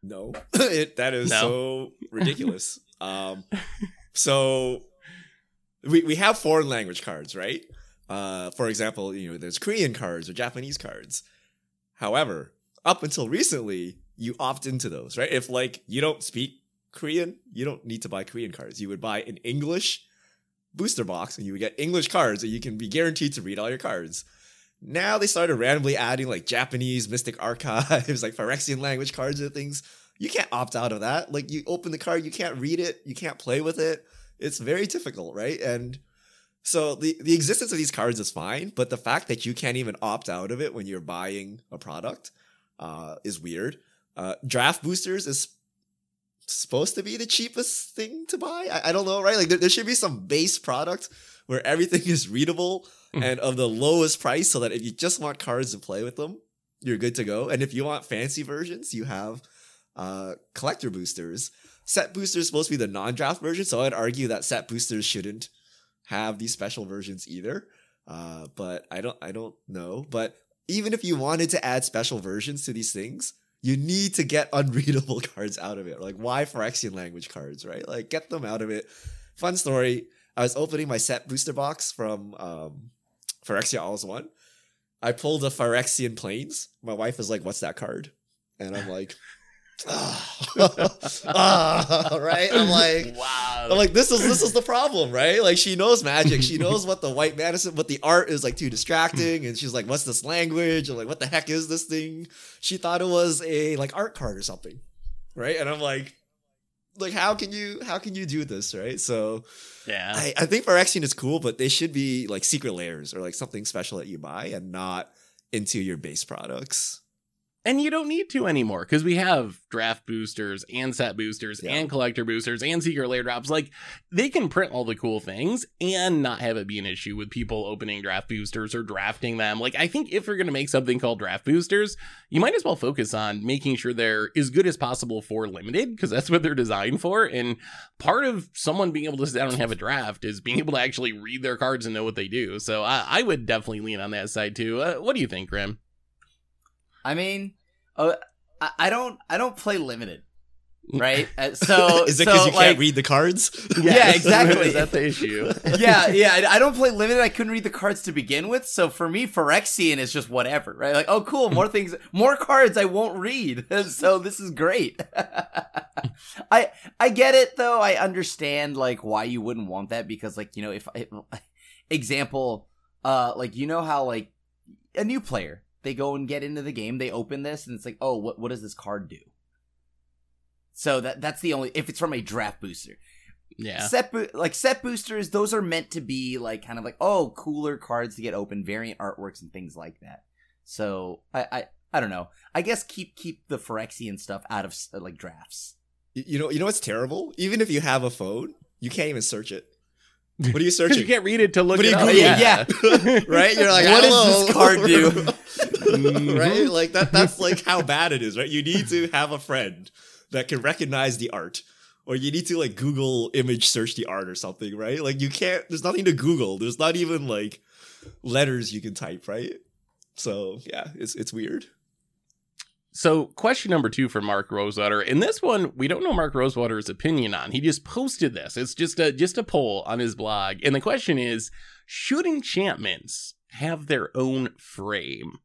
No, it, that is No. so ridiculous. um, so we we have foreign language cards, right? Uh, for example, you know, there's Korean cards or Japanese cards. However, up until recently, you opt into those, right? If like you don't speak Korean, you don't need to buy Korean cards. You would buy an English booster box, and you would get English cards, and you can be guaranteed to read all your cards. Now they started randomly adding like Japanese Mystic Archives, like Phyrexian language cards and things. You can't opt out of that. Like you open the card, you can't read it, you can't play with it. It's very difficult, right? And so the the existence of these cards is fine, but the fact that you can't even opt out of it when you're buying a product uh, is weird. Uh, draft boosters is supposed to be the cheapest thing to buy. I, I don't know, right? Like there, there should be some base product where everything is readable Mhm. and of the lowest price, so that if you just want cards to play with them, you're good to go. And if you want fancy versions, you have uh, collector boosters. Set boosters supposed to be the non-draft version, so I'd argue that set boosters shouldn't have these special versions either. Uh, but I don't, I don't know. But even if you wanted to add special versions to these things, you need to get unreadable cards out of it. Like why Phyrexian language cards, right? Like get them out of it. Fun story. I was opening my set booster box from um, Phyrexia Alls One. I pulled a Phyrexian Plains. My wife is like, "What's that card?" And I'm like, "Ah, ah," right? I'm like, wow. I'm like, this is this is the problem, right? Like she knows magic, she knows what the white is, but the art is like too distracting, and she's like, "What's this language?" And like, "What the heck is this thing?" She thought it was a like art card or something, right? And I'm like, like how can you how can you do this, right? So yeah. I, I think Phyrexian is cool, but they should be like secret lairs or like something special that you buy and not into your base products. And you don't need to anymore because we have draft boosters and set boosters Yeah. and collector boosters and secret lair drops. Like they can print all the cool things and not have it be an issue with people opening draft boosters or drafting them. Like I think if you're going to make something called draft boosters, you might as well focus on making sure they're as good as possible for limited because that's what they're designed for. And part of someone being able to sit down and have a draft is being able to actually read their cards and know what they do. So I, I would definitely lean on that side too. Uh, what do you think, Grim? I mean, uh, I, I don't I don't play limited, right? Uh, so is it so, because you like, can't read the cards? Yeah, exactly. Is that the issue? yeah, yeah. I, I don't play limited. I couldn't read the cards to begin with, so for me, Phyrexian is just whatever, right? Like, oh, cool, more things, more cards I won't read. so this is great. I I get it though. I understand like why you wouldn't want that because like you know if, if example, uh, like you know how like a new player they go and get into the game, they open this and it's like, oh, what what does this card do? So that that's the only if it's from a draft booster Yeah. set bo- like set boosters those are meant to be like kind of like oh cooler cards to get open variant artworks and things like that so i i, I don't know i guess keep keep the phyrexian stuff out of like drafts You know, you know what's terrible? Even if you have a phone, you can't even search it. What are you Because searching? you can't read it to look What do it you up. Google? Yeah. right? You're like, What I does this card do? Right? Mm-hmm. Like that. That's like how bad it is, right? You need to have a friend that can recognize the art, or you need to like Google image search the art or something, right? Like you can't. There's nothing to Google. There's not even like letters you can type, right? So yeah, it's it's weird. So, question number two for Mark Rosewater. And this one, we don't know Mark Rosewater's opinion on. He just posted this. It's just a just a poll on his blog. And the question is, should enchantments have their own frame?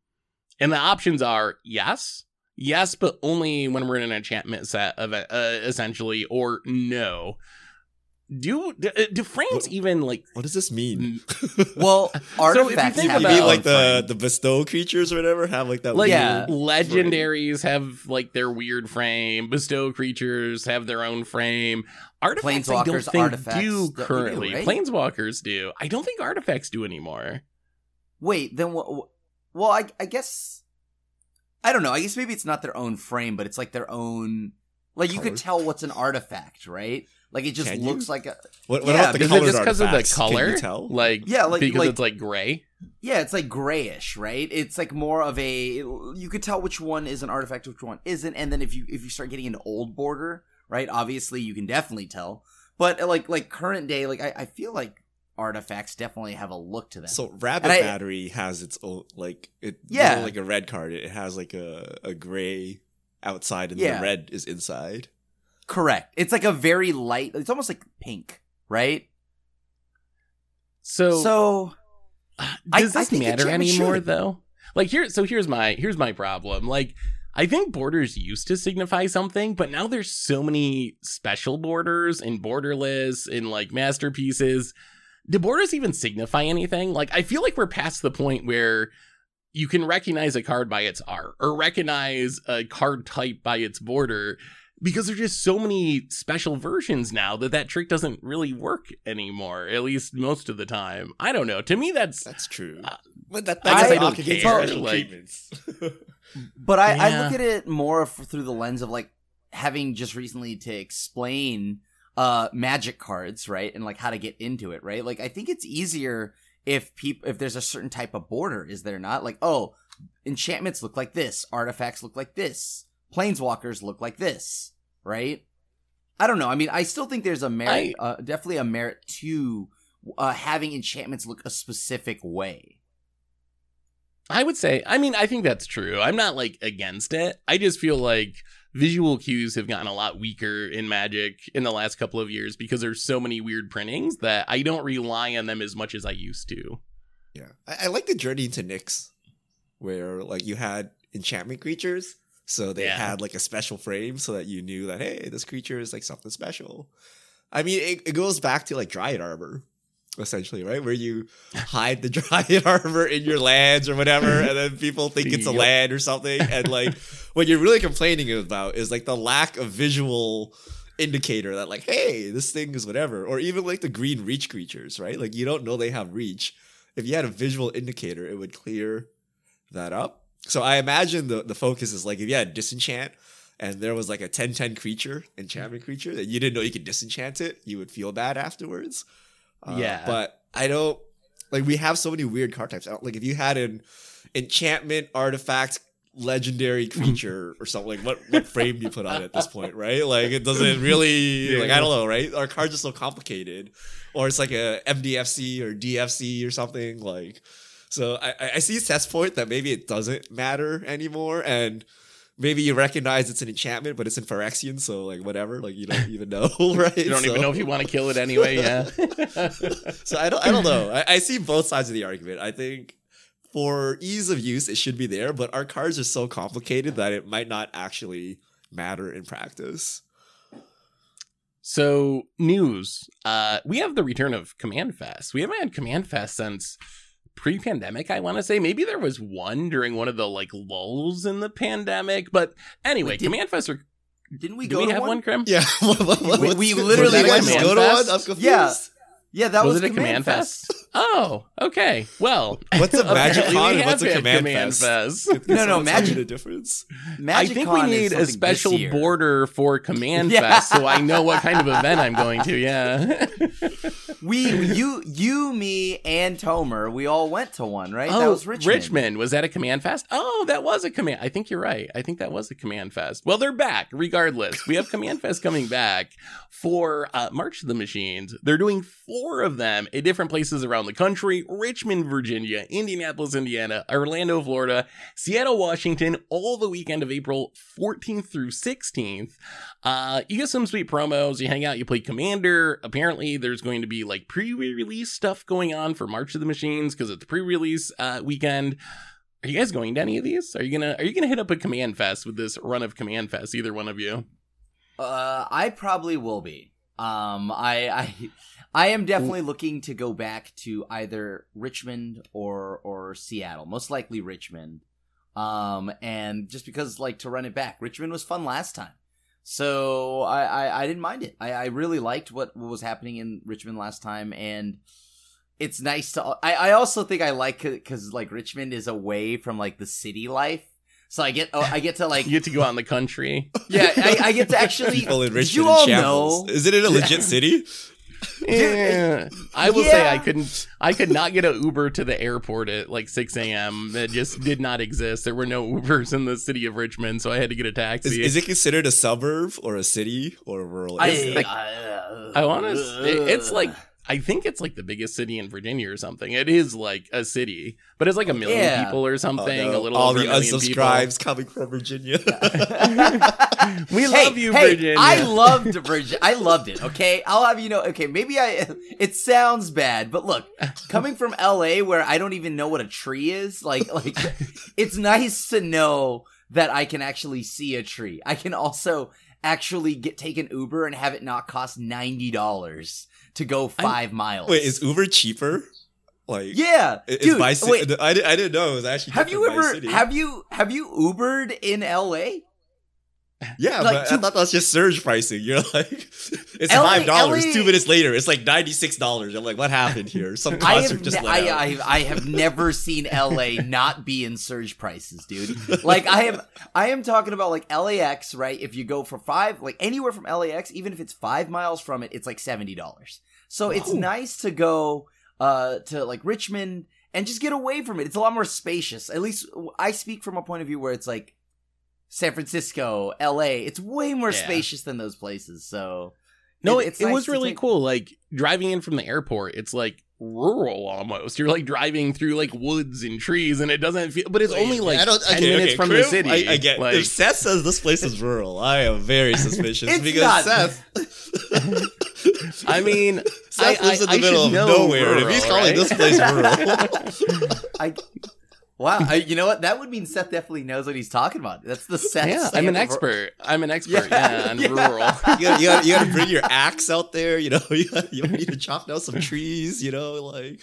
And the options are yes, yes, but only when we're in an enchantment set of uh, essentially, or no. Do do, uh, frames What- even like What does this mean? well if you artifacts think have you about- mean like the frame. the bestow creatures or whatever have like that? like Yeah. weird- legendaries have like their weird frame bestow creatures have their own frame artifacts i don't Planeswalkers, think artifacts, do that we do, currently right? planeswalkers do i don't think artifacts do anymore wait then what well I, I guess i don't know i guess maybe it's not their own frame but it's like their own like you could tell what's an artifact right like it just Can you? looks like a What, what Yeah, about the is it just because of the color tell? like Yeah, like- because like- it's like gray Yeah, it's like grayish, right? It's like more of a you could tell which one is an artifact, which one isn't, and then if you if you start getting an old border, right? Obviously, you can definitely tell. But like like current day, like I, I feel like artifacts definitely have a look to them. So Rabbit And I- Battery has its own like it Yeah. yeah like a red card. It has like a a gray outside and Yeah. the red is inside. Correct. It's like a very light. It's almost like pink, right? so, So I- does I this think matter anymore should. though like here so here's my here's my problem like I think borders used to signify something, but now there's so many special borders and borderless and like masterpieces. Do borders even signify anything? Like, I feel like we're past the point where you can recognize a card by its art or recognize a card type by its border. Because there's just so many special versions now that that trick doesn't really work anymore. At least most of the time. I don't know. To me, that's That's true. Uh, but that, I that's I don't against care, special like- treatments. But I, I look at it more f- through the lens of like having just recently to explain uh magic cards, right? And like how to get into it, right? Like I think it's easier if people if there's a certain type of border, is there not? Like, oh, enchantments look like this, artifacts look like this, planeswalkers look like this, right? I don't know. I mean, I still think there's a merit, uh, definitely a merit to uh, having enchantments look a specific way. I would say, I mean, I think that's true. I'm not like against it. I just feel like visual cues have gotten a lot weaker in Magic in the last couple of years because there's so many weird printings that I don't rely on them as much as I used to. Yeah, I, I like the journey into Nyx, where like you had enchantment creatures, so they Yeah. had like a special frame so that you knew that hey, this creature is like something special. I mean, it, it goes back to like Dryad Arbor, essentially, right? Where you hide the Dryad Arbor in your lands or whatever, and then people think it's a land or something, and like what you're really complaining about is like the lack of visual indicator that like hey this thing is whatever or even like the green reach creatures right like you don't know they have reach if you had a visual indicator, it would clear that up. So I imagine the, the focus is like if you had disenchant and there was like a 10-10 creature, enchantment creature, that you didn't know you could disenchant it, you would feel bad afterwards. Uh, Yeah. But I don't like we have so many weird card types. Like if you had an enchantment artifact legendary creature or something like what what frame do you put on it at this point right like it doesn't really like i don't know right our cards are so complicated or it's like a mdfc or dfc or something like so i I- see Seth's point that maybe it doesn't matter anymore and maybe you recognize it's an enchantment but it's in phyrexian so like whatever like you don't even know right You don't even know if you want to kill it anyway. Yeah. so I don't I don't know. I, I see both sides of the argument. I think for ease of use, it should be there, but our cards are so complicated that it might not actually matter in practice. So news. Uh, we have the return of Command Fest. We haven't had Command Fest since pre-pandemic. I want to say maybe there was one during one of the like lulls in the pandemic. But anyway, Wait, did- Command Fest. Are, Didn't we do go we to have one? one, Krim? Yeah, We- we literally that went to go to one. Fest? I'm confused. Yeah. Yeah, that Was was, it a Command Fest? Oh, okay. Well, What's a Magic Con and what's a have had Command Fest? Fest. No, no, someone tell me Magic- the difference. Magic I think Con we need a special border for Command Yeah. Fest so I know what kind of event I'm going to. Yeah. We, you, you, me, and Tomer, we all went to one, right? Oh, that was Richmond. Was that a Command Fest? Oh, that was a Command. I think you're right. I think that was a Command Fest. Well, they're back regardless. We have Command Fest coming back for uh, March of the Machines. They're doing four of them at different places around the country Richmond, Virginia, Indianapolis, Indiana, Orlando, Florida, Seattle, Washington, all the weekend of April 14th through 16th. Uh, you get some sweet promos. You hang out, you play Commander. Apparently, there's going to be like pre release stuff going on for March of the Machines because it's pre release uh, weekend. Are you guys going to any of these? Are you gonna Are you gonna hit up a Command Fest with this run of Command Fest? Either one of you? Uh, I probably will be. Um, I, I, I am definitely looking to go back to either Richmond or or Seattle. Most likely Richmond. Um, and just because like to run it back, Richmond was fun last time, so I I, I didn't mind it. I, I really liked what, what was happening in Richmond last time, and it's nice to. I I also think I like because like Richmond is away from like the city life. So I get, oh, I get to like, You get to go out in the country. yeah, I, I get to actually. People in did Richmond you all know? Is it in a legit city? Yeah. I will say I couldn't. I could not get an Uber to the airport at like 6 a.m. That just did not exist. There were no Ubers in the city of Richmond, so I had to get a taxi. is it considered a suburb or a city or a rural I, area? like- I, I wanna s- it- it's like- I think it's like the biggest city in Virginia or something. It is like a city, but it's like a oh, million Yeah. people or Oh, something. no. A little All over the a million people. unsubscribes coming from Virginia. We Hey, love you, hey, Virginia. I loved Virginia. I loved it. Okay, I'll have you know. Okay, maybe I. It sounds bad, but look, coming from LA, where I don't even know what a tree is, like, like, it's nice to know that I can actually see a tree. I can also actually get take an Uber and have it not cost ninety dollars to go 5 miles. Wait, is Uber cheaper? Like, yeah, i- is dude. by wait, I, didn't, I didn't know it was actually. have you ever city. have you have you Ubered in LA? Yeah, Like, but two- I thought that was just surge pricing. You're like, it's LA five dollars. LA Two minutes later, it's like ninety six dollars. I'm like, what happened here? Some I concert just ne- let I, out. I, I have never seen LA not be in surge prices, dude. Like I am I am talking about like LAX, right? If you go for five, like anywhere from LAX, even if it's five miles from it, it's like seventy dollars. So it's nice to go uh to like Richmond and just get away from it. It's a lot more spacious. At least I speak from a point of view where it's like San Francisco, LA. It's way more Yeah. spacious than those places. So No, It- it, it's it nice was really take- cool. Like driving in from the airport, it's like rural almost. You're like driving through like woods and trees, and it doesn't feel. But it's only like I don't- ten okay, minutes okay, from Krim, the city. I, I get. Like, if Seth says this place is rural, I am very suspicious It's because not. Seth. I mean, Seth I- lives in the I middle of nowhere, and if he's calling right? this place rural, I wow, I, you know what? That would mean Seth definitely knows what he's talking about. That's the Seth. yeah, I'm an expert. I'm an expert. Yeah, Yeah, yeah. rural. you gotta, you, gotta, you gotta bring your axe out there. You know, you, gotta, you need to chop down some trees. You know, like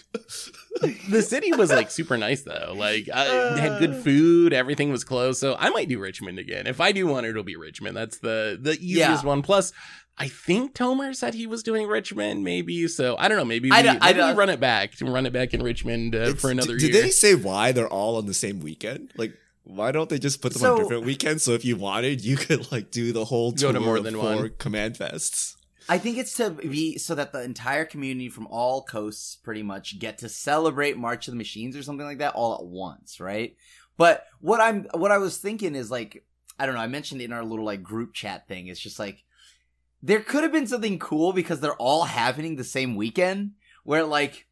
the city was like super nice though. Like I had good Uh. food, everything was close. So I might do Richmond again. If I do one, it'll be Richmond. That's the the easiest Yeah. one. Plus, I think Tomer said he was doing Richmond, maybe. So I don't know. Maybe we, I don't- maybe we don't- run it back to run it back in Richmond uh, for another did, year. Did they say why they're all on the same weekend? Like, why don't they just put them on different weekends? So if you wanted, you could like do the whole Go to tour more of than four one. command fests. I think it's to be so that the entire community from all coasts pretty much get to celebrate March of the Machines or something like that all at once, right? But what I'm what I was thinking is like I don't know, I mentioned in our little like group chat thing, it's just like there could have been something cool because they're all happening the same weekend where like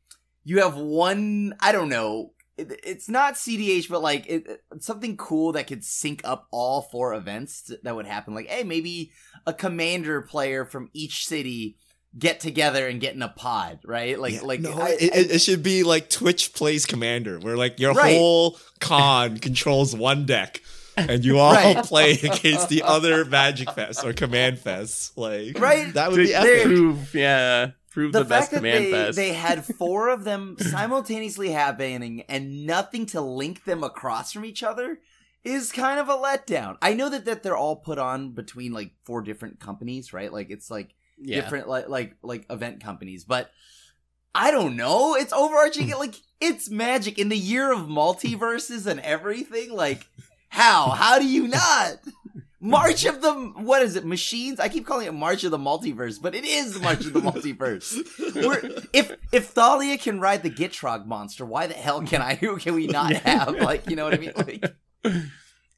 you have one I don't know it, it's not CDH, but like it, something cool that could sync up all four events that would happen. Like, hey, maybe a commander player from each city get together and get in a pod, right? Like, Yeah, like no, I- it, I- it should be like Twitch plays commander, where like your Right. whole con controls one deck, and you all Right. play against the other Magic Fest or Command Fest. Like, Right. That would To be epic. prove, yeah, prove the, the, best fact that command they, fest. they had four of them simultaneously happening and nothing to link them across from each other is kind of a letdown. I know that, that they're all put on between like four different companies, right? Like it's like yeah. different like like like event companies, but I don't know. It's overarching. like it's magic in the year of multiverses and everything. Like how? How do you not? March of the what is it? Machines? I keep calling it March of the Multiverse, but it is March of the Multiverse. We're, if if Thalia can ride the Gitrog monster, why the hell can I? Who can we not have? Like you know what I mean? Like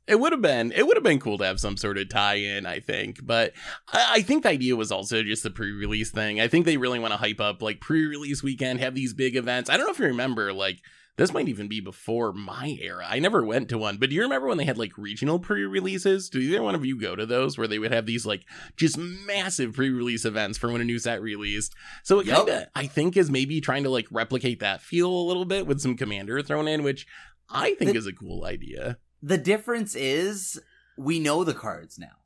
It would have been it would have been cool to have some sort of tie-in, I think. But I, I think the idea was also just the pre-release thing. I think they really want to hype up like pre-release weekend, have these big events. I don't know if you remember, like this might even be before my era. I never went to one, but do you remember when they had like regional pre-releases? Do either one of you go to those where they would have these like just massive pre-release events for when a new set released? So it Yup. kind of I think is maybe trying to like replicate that feel a little bit with some commander thrown in, which I think The- is a cool idea. the difference is we know the cards now.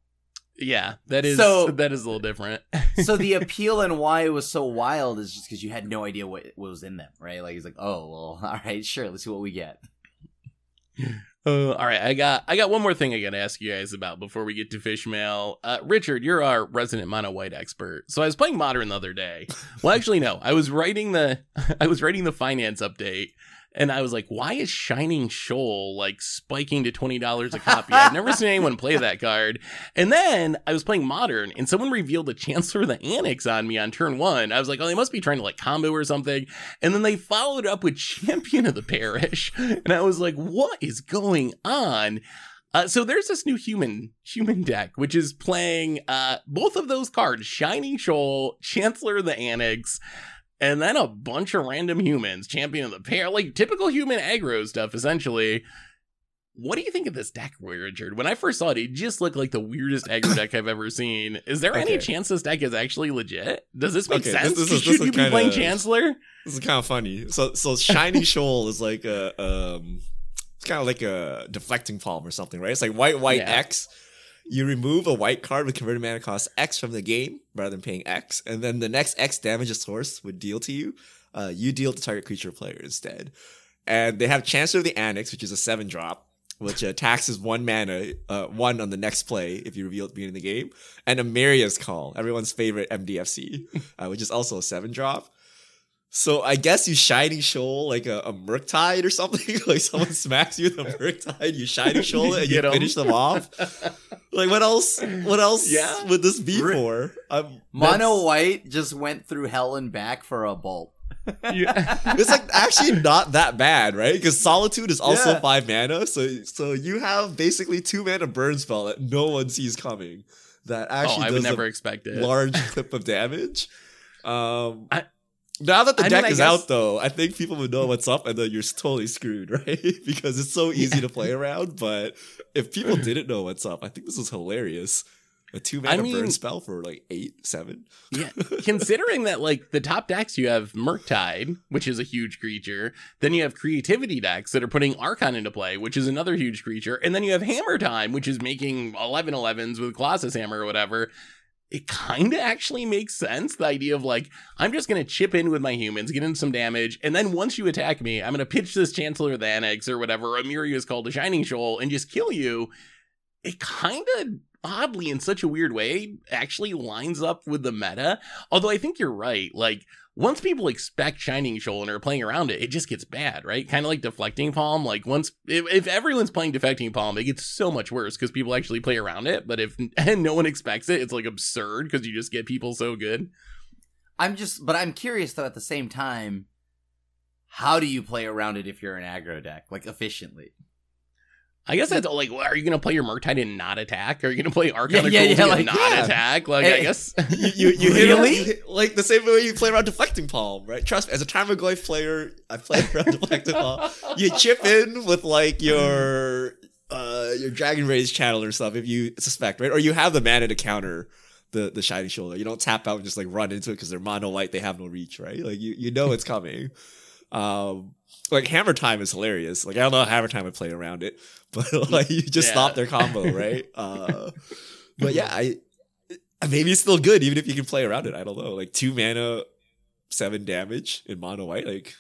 Yeah, that is So- that is a little different. so the appeal and why it was so wild is just because you had no idea what, what was in them, right? Like he's like, oh well, all right, sure, let's see what we get. Uh, all right, I got I got one more thing I got to ask you guys about before we get to fish mail. Uh, Richard, you're our resident mono white expert. So I was playing modern the other day. Well, actually, no, I was writing the I was writing the finance update, and I was like, why is Shining Shoal like spiking to twenty dollars a copy? I've never seen anyone play that card. And then I was playing modern, and someone revealed the Chancellor of the Annex on me on turn one. I was like, oh, they must be trying to like combo or something. And then they followed up with Champion of the Parish, and I was like, what is going on? Uh, so there's this new human human deck which is playing uh, both of those cards: Shining Shoal, Chancellor of the Annex, and then a bunch of random humans, Champion of the Pair, like typical human aggro stuff, essentially. What do you think of this deck, Richard? When I first saw it, it just looked like the weirdest aggro deck I've ever seen. Is there any chance this deck is actually legit? Does this make Okay, sense? this is- Should this is you be playing kinda- Chancellor? This is kind of funny. So, so Shiny Shoal is like a, um, it's kind of like a deflecting palm or something, right? It's like white, white Yeah. X. You remove a white card with converted mana cost X from the game rather than paying X, and then the next X damage a source would deal to you. Uh, you deal to target creature player instead. And they have Chancellor of the Annex, which is a seven drop. which uh, taxes one mana, uh, one on the next play if you reveal it being in the game, and Emeria's Call, everyone's favorite MDFC, uh, which is also a seven drop. So I guess you shiny Shoal like a, a Murktide or something. like someone smacks you with a Murktide, you shiny Shoal it, and you Get 'em. finish them off. Like what else? What else Yeah. would this be Ri- for? Um, Mono White just went through hell and back for a bolt. Yeah. It's like actually not that bad, right? Because Solitude is also Yeah. five mana, so so you have basically two mana burn spell that no one sees coming. That oh, actually I would never a expect it. large clip of damage. Um, I- now that the I deck I is guess- out, though, I think people would know what's up, and then you're totally screwed, right? because it's so easy to play around. But if people didn't know what's up, I think this was hilarious. A two mana I mean- burn spell for like eight, seven. Yeah, considering that like the top decks you have Murktide, which is a huge creature, then you have creativity decks that are putting Archon into play, which is another huge creature, and then you have Hammer Time, which is making 11 11s with Colossus Hammer or whatever. It kind of actually makes sense. The idea of like, I'm just going to chip in with my humans, get in some damage, and then once you attack me, I'm going to pitch this Chancellor of the Annex or whatever, Emeria is called a Shining Shoal, and just kill you. It kind of oddly in such a weird way actually lines up with the meta although i think you're right like once people expect shining shoal and are playing around it it just gets bad right kind of like deflecting palm like once if, if everyone's playing deflecting palm it gets so much worse because people actually play around it but if and no one expects it it's like absurd because you just get people so good I'm just, but I'm curious though. At the same time, how do you play around it if you're an aggro deck, like efficiently? I guess that's like, what, are you gonna play your Murktide and not attack? Are you gonna play Archon Yeah, yeah, yeah, and like, not yeah. attack? Like, I guess you you, you Really? hit- like the same way you play around deflecting palm, right? Trust me, as a Tarmogoyf player, I play around deflecting palm. You chip in with like your uh your Dragon Rage channel or stuff if you suspect, right? Or you have the mana to counter the the shining shoulder. You don't tap out and just like run into it because they're mono white, they have no reach, right? Like you you know it's coming. Um like hammer time is hilarious. Like I don't know how hammer time would play around it, but like you just Yeah. stop their combo, right? Uh but yeah, I maybe it's still good even if you can play around it. I don't know. Like two mana, seven damage in mono white, like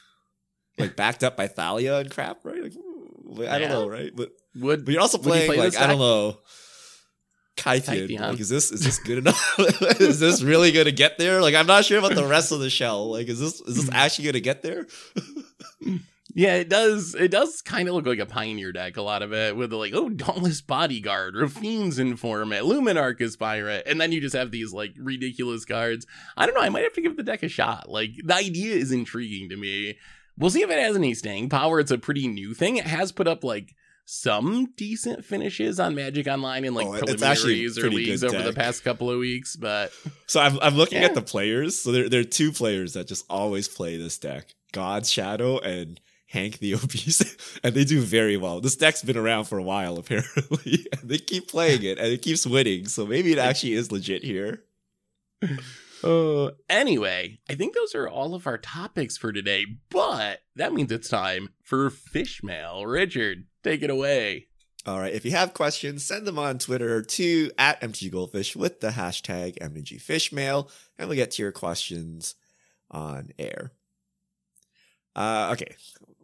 like backed up by Thalia and crap, right? Like I don't Yeah. know, right? But would but you're also playing play like I don't know. Kytheon. Kytheon. Like, is this is this good enough? is this really gonna get there? Like, I'm not sure about the rest of the shell. Like, is this is this actually gonna get there? Yeah, it does. It does kind of look like a pioneer deck. A lot of it with the like, oh, Dauntless Bodyguard, Raffine's Informant, Luminarch Aspirant, and then you just have these like ridiculous cards. I don't know. I might have to give the deck a shot. Like the idea is intriguing to me. We'll see if it has any staying power. It's a pretty new thing. It has put up like some decent finishes on Magic Online in like Oh, preliminaries or leagues over the past couple of weeks. But So I'm I'm looking Yeah. at the players. So there there are two players that just always play this deck: God's Shadow and Hank the Obese, and they do very well. This deck's been around for a while apparently, and they keep playing it and it keeps winning. So maybe it actually is legit here. Uh, anyway, I think those are all of our topics for today, but that means it's time for fish mail. Richard, take it away. All right. If you have questions, send them on Twitter to at MTG Goldfish with the hashtag MTG Fishmail, and we'll get to your questions on air. Uh, okay.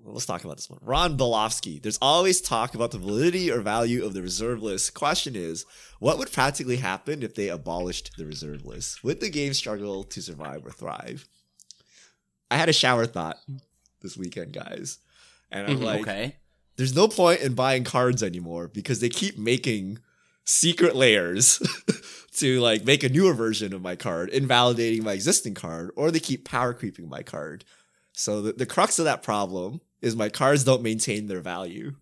Let's talk about this one. Ron Belofsky. There's always talk about the validity or value of the reserve list. Question is, what would practically happen if they abolished the reserve list? Would the game struggle to survive or thrive? I had a shower thought this weekend, guys. And I'm Mhm. like, okay. there's no point in buying cards anymore because they keep making secret lairs to like make a newer version of my card, invalidating my existing card, or they keep power creeping my card. So the, the crux of that problem is my cards don't maintain their value.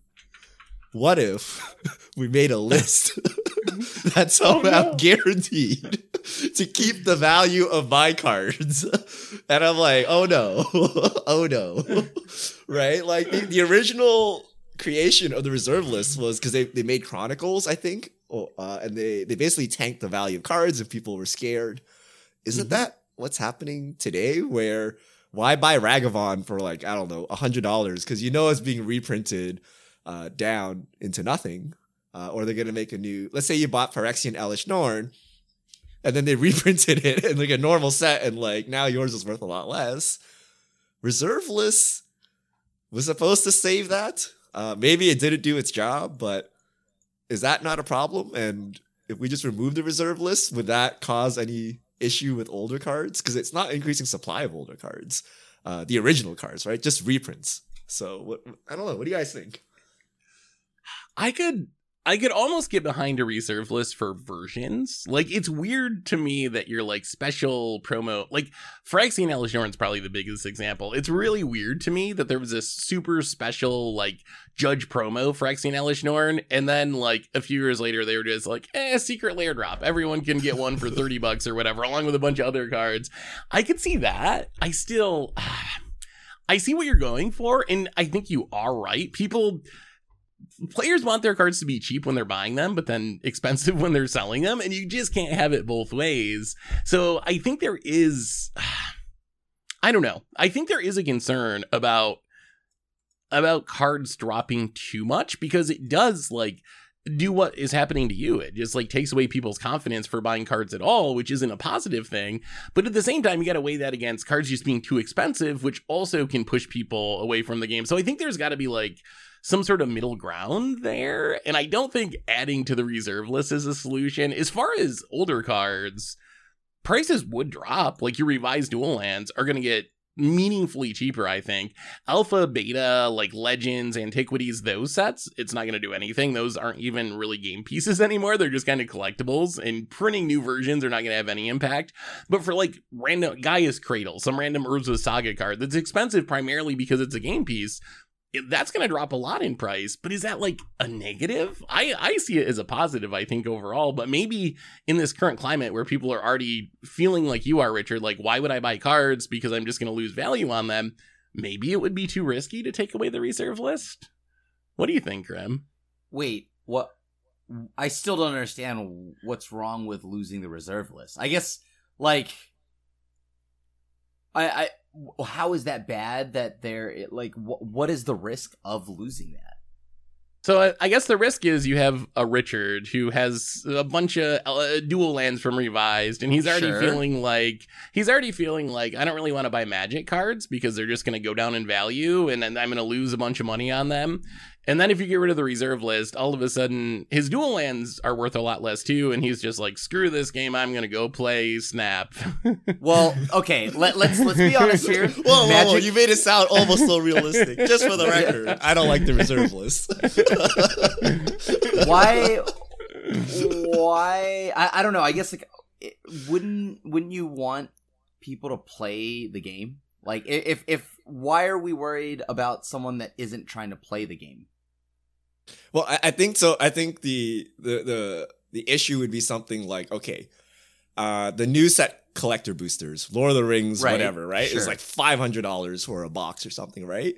What if we made a list that's somehow no. guaranteed to keep the value of my cards? And I'm like, oh no, oh no, right? Like the, the original creation of the reserve list was because they, they made chronicles, I think, oh, uh, and they they basically tanked the value of cards and people were scared. Isn't Mhm. that what's happening today? Where why buy Ragavan for like I don't know a hundred dollars because you know it's being reprinted uh, down into nothing, uh, or they're gonna make a new. Let's say you bought Phyrexian Elesh Norn, and then they reprinted it in like a normal set, and like now yours is worth a lot less. Reserve lists was supposed to save that. Uh, maybe it didn't do its job, but is that not a problem? And if we just remove the reserve list, would that cause any issue with older cards? Because it's not increasing supply of older cards, uh, the original cards, right? Just reprints. So what? I don't know. What do you guys think? I could I could almost get behind a reserve list for versions. Like it's weird to me that you're like special promo like Elesh Norn's probably the biggest example. It's really weird to me that there was this super special like judge promo for Phyrexian Elesh Norn, and then like a few years later they were just like, eh, secret lair drop. Everyone can get one for 30 bucks or whatever, along with a bunch of other cards. I could see that. I still I see what you're going for, and I think you are right. People players want their cards to be cheap when they're buying them, but then expensive when they're selling them, and you just can't have it both ways. So I think there is, I don't know, I think there is a concern about about cards dropping too much because it does like do what is happening to you. It just like takes away people's confidence for buying cards at all, which isn't a positive thing. But at the same time, you got to weigh that against cards just being too expensive, which also can push people away from the game. So I think there's got to be like some sort of middle ground there. And I don't think adding to the reserve list is a solution. As far as older cards, prices would drop. Like your revised dual lands are going to get meaningfully cheaper, I think. Alpha, beta, like legends, antiquities, those sets, it's not going to do anything. Those aren't even really game pieces anymore. They're just kind of collectibles, and printing new versions are not going to have any impact. But for like random Gaea's Cradle, some random Urza Saga card that's expensive primarily because it's a game piece, that's going to drop a lot in price but is that like a negative? I i see it as a positive i think overall but maybe in this current climate where people are already feeling like you are richard like why would i buy cards because i'm just going to lose value on them? Maybe it would be too risky to take away the reserve list? What do you think Rem? wait what i still don't understand what's wrong with losing the reserve list. I guess like i i how is that bad that they're like wh- what is the risk of losing that so I guess the risk is you have a Richard who has a bunch of uh, dual lands from Revised, and he's already sure. feeling like he's already feeling like I don't really want to buy Magic cards because they're just going to go down in value, and then I'm going to lose a bunch of money on them. And then if you get rid of the reserve list, all of a sudden his dual lands are worth a lot less too, and he's just like, "Screw this game! I'm gonna go play Snap." well, okay, let, let's let's be honest here. whoa, Magic- whoa, you made it sound almost so realistic. Just for the record, I don't like the reserve list. why? Why? I, I don't know. I guess like, wouldn't wouldn't you want people to play the game? Like, if if why are we worried about someone that isn't trying to play the game? Well, I, I think so. I think the the the the issue would be something like okay, uh, the new set collector boosters, Lord of the Rings, right. whatever, right? Sure. It's like five hundred dollars for a box or something, right?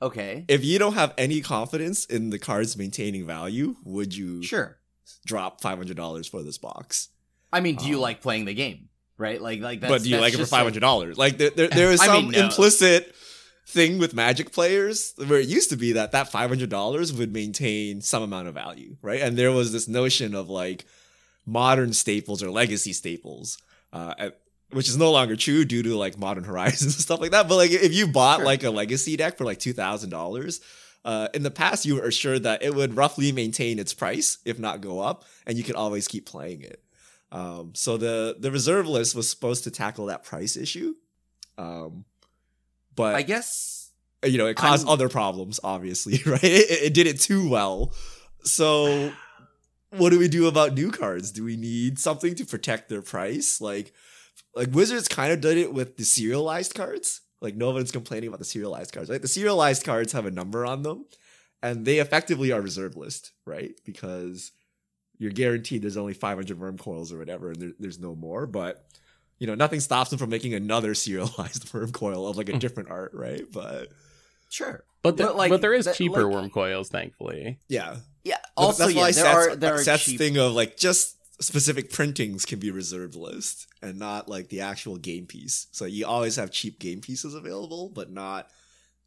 Okay. If you don't have any confidence in the cards maintaining value, would you sure drop five hundred dollars for this box? I mean, do um, you like playing the game? Right, like like that's, but do you like it for five hundred dollars? Like, like there, there, there is some mean, no. implicit thing with Magic players where it used to be that that five hundred dollars would maintain some amount of value, right? And there was this notion of like modern staples or legacy staples, uh, which is no longer true due to like modern horizons and stuff like that. But like if you bought sure. like a legacy deck for like two thousand dollars. Uh, in the past, you were assured that it would roughly maintain its price, if not go up, and you could always keep playing it. Um, so the the reserve list was supposed to tackle that price issue. Um, but I guess uh, you know it caused I'm, other problems. Obviously, right? It, it did it too well. So what do we do about new cards? Do we need something to protect their price? Like like Wizards kind of did it with the serialized cards. Like no one's complaining about the serialized cards, right? The serialized cards have a number on them, and they effectively are reserve list, right? Because you're guaranteed there's only 500 Wurmcoils or whatever, and there, there's no more. But you know, nothing stops them from making another serialized Wurmcoil of like a hmm. different art, right? But sure, but, the, but like, but there is that, cheaper like, Wurmcoils, thankfully. Yeah, yeah. Also, that's why yeah, there are there Seth's cheap... thing of like just specific printings can be reserved list and not like the actual game piece. So you always have cheap game pieces available, but not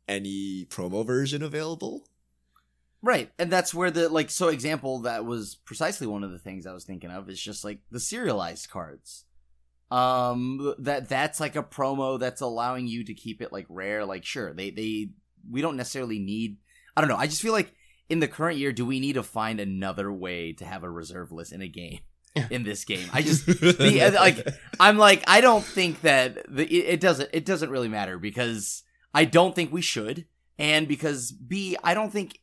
any promo version available. Right. And that's where the like so example that was precisely one of the things I was thinking of is just like the serialized cards um that that's like a promo that's allowing you to keep it like rare like sure they they we don't necessarily need I don't know. I just feel like in the current year, do we need to find another way to have a reserve list in a game? In this game, I just the, uh, like I'm like I don't think that the, it, it doesn't it doesn't really matter because I don't think we should, and because B I don't think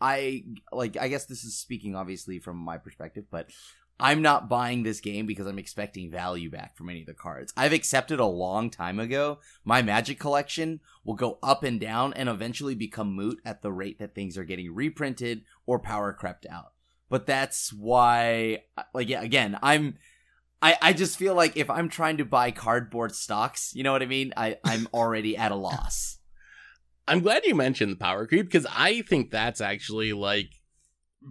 I like I guess this is speaking obviously from my perspective, but I'm not buying this game because I'm expecting value back from any of the cards. I've accepted a long time ago my magic collection will go up and down and eventually become moot at the rate that things are getting reprinted or power crept out. But that's why like yeah, again, I'm I, I just feel like if I'm trying to buy cardboard stocks, you know what I mean? I, I'm already at a loss. I'm glad you mentioned the power creep because I think that's actually like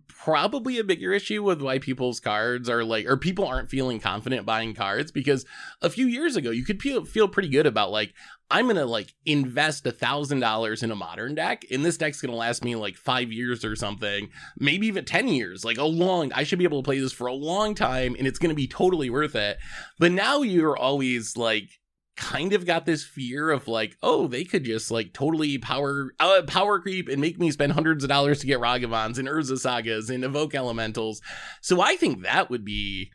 probably a bigger issue with why people's cards are like or people aren't feeling confident buying cards because a few years ago you could feel, feel pretty good about like i'm gonna like invest a thousand dollars in a modern deck and this deck's gonna last me like five years or something maybe even 10 years like a long i should be able to play this for a long time and it's gonna be totally worth it. But now you're always like kind of got this fear of like, oh, they could just like totally power uh, power creep and make me spend hundreds of dollars to get Ragavans and Urza Sagas and evoke elementals. So I think that would be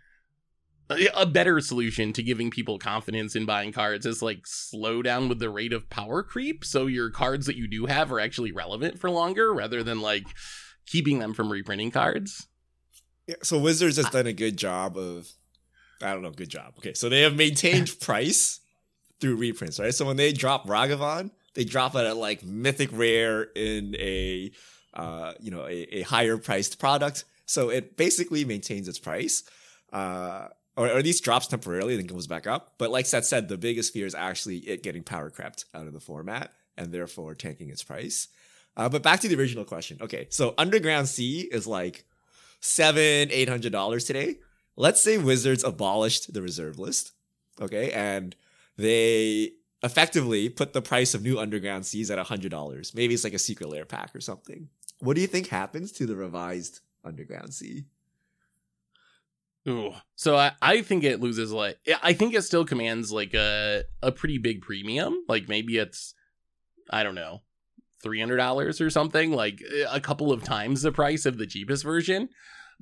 a better solution to giving people confidence in buying cards is like slow down with the rate of power creep so your cards that you do have are actually relevant for longer rather than like keeping them from reprinting cards. Yeah, so Wizards has done a good job of I don't know, good job. Okay, so they have maintained price through reprints, right? So when they drop Ragavan, they drop it at like mythic rare in a uh, you know a, a higher priced product. So it basically maintains its price. Uh, or, or at least drops temporarily and then goes back up. But like Seth said, the biggest fear is actually it getting power crept out of the format and therefore tanking its price. Uh, but back to the original question. Okay, so Underground Sea is like seven, eight hundred dollars today. Let's say Wizards abolished the reserve list. Okay, and they effectively put the price of new underground seas at $100. Maybe it's like a secret lair pack or something. What do you think happens to the revised underground sea? Ooh. So I, I think it loses like I think it still commands like a a pretty big premium. Like maybe it's I don't know, three hundred dollars or something, like a couple of times the price of the cheapest version.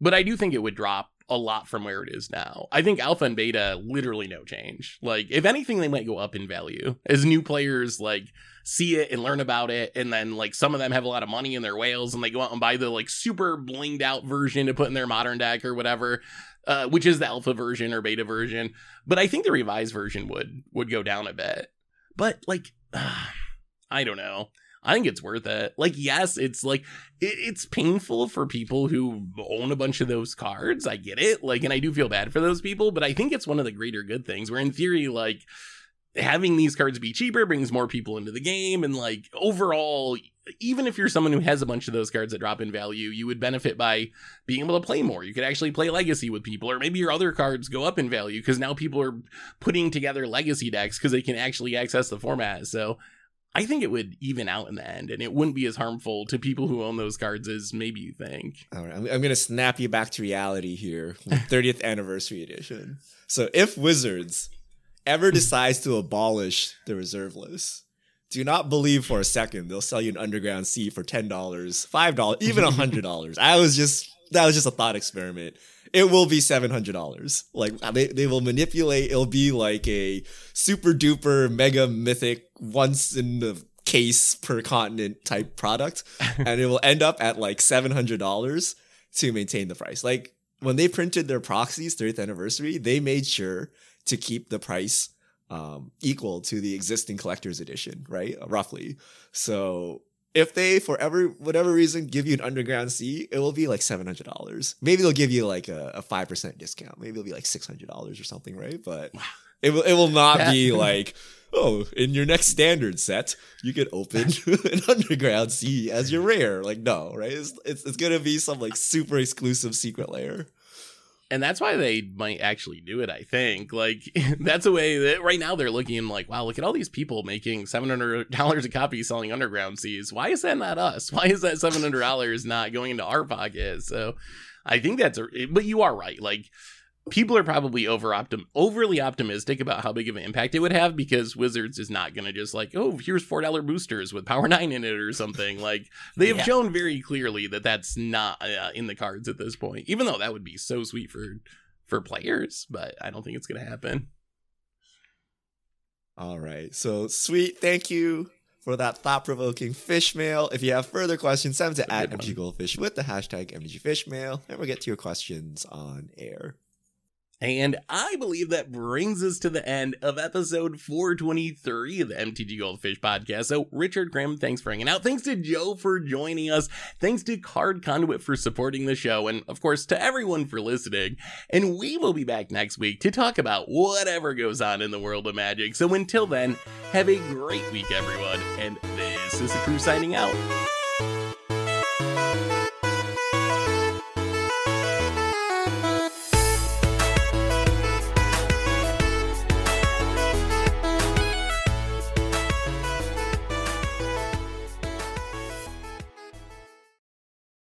But I do think it would drop a lot from where it is now. I think alpha and beta literally no change. Like if anything they might go up in value as new players like see it and learn about it and then like some of them have a lot of money in their whales and they go out and buy the like super blinged out version to put in their modern deck or whatever. Uh, which is the alpha version or beta version, but I think the revised version would would go down a bit. But like, uh, I don't know. I think it's worth it. Like, yes, it's like it, it's painful for people who own a bunch of those cards. I get it. Like, and I do feel bad for those people, but I think it's one of the greater good things. Where in theory, like having these cards be cheaper brings more people into the game, and like overall, even if you're someone who has a bunch of those cards that drop in value, you would benefit by being able to play more. You could actually play legacy with people, or maybe your other cards go up in value because now people are putting together legacy decks because they can actually access the format. So I think it would even out in the end, and it wouldn't be as harmful to people who own those cards as maybe you think. All right, I'm, I'm going to snap you back to reality here. 30th anniversary edition. So if Wizards ever decides to abolish the reserve list, do not believe for a second they'll sell you an underground sea for ten dollars, five dollars, even a hundred dollars. I was just that was just a thought experiment it will be seven hundred dollars. Like they, they will manipulate. It'll be like a super duper mega mythic once in the case per continent type product, and it will end up at like seven hundred dollars to maintain the price. Like when they printed their proxies 30th anniversary, they made sure to keep the price um, equal to the existing collector's edition, right? Roughly. So if they for every whatever reason give you an underground sea, it will be like seven hundred dollars. Maybe they'll give you like a five percent discount. Maybe it'll be like six hundred dollars or something, right? But it will it will not be like oh in your next standard set you can open an underground sea as your rare. Like no, right? It's it's, it's gonna be some like super exclusive secret lair and that's why they might actually do it i think. Like that's a way that right now they're looking like wow look at all these people making $700 a copy selling underground seas. Why is that not us? Why is that $700 not going into our pocket? So i think that's a but you are right. Like people are probably over optim- overly optimistic about how big of an impact it would have because Wizards is not going to just like, oh, here's four dollar boosters with Power Nine in it or something. like they have Yeah. shown very clearly that that's not uh, in the cards at this point. Even though that would be so sweet for for players, but I don't think it's going to happen. All right. So sweet. Thank you for that thought provoking fish mail. If you have further questions, send them to That's a at good MTG Goldfish with the hashtag MTG Fishmail, and we'll get to your questions on air. And I believe that brings us to the end of episode 423 of the MTG Goldfish podcast. So, Richard Grimm, thanks for hanging out. Thanks to Joe for joining us. Thanks to Card Conduit for supporting the show. And of course, to everyone for listening. And we will be back next week to talk about whatever goes on in the world of magic. So, until then, have a great week, everyone. And this is the crew signing out.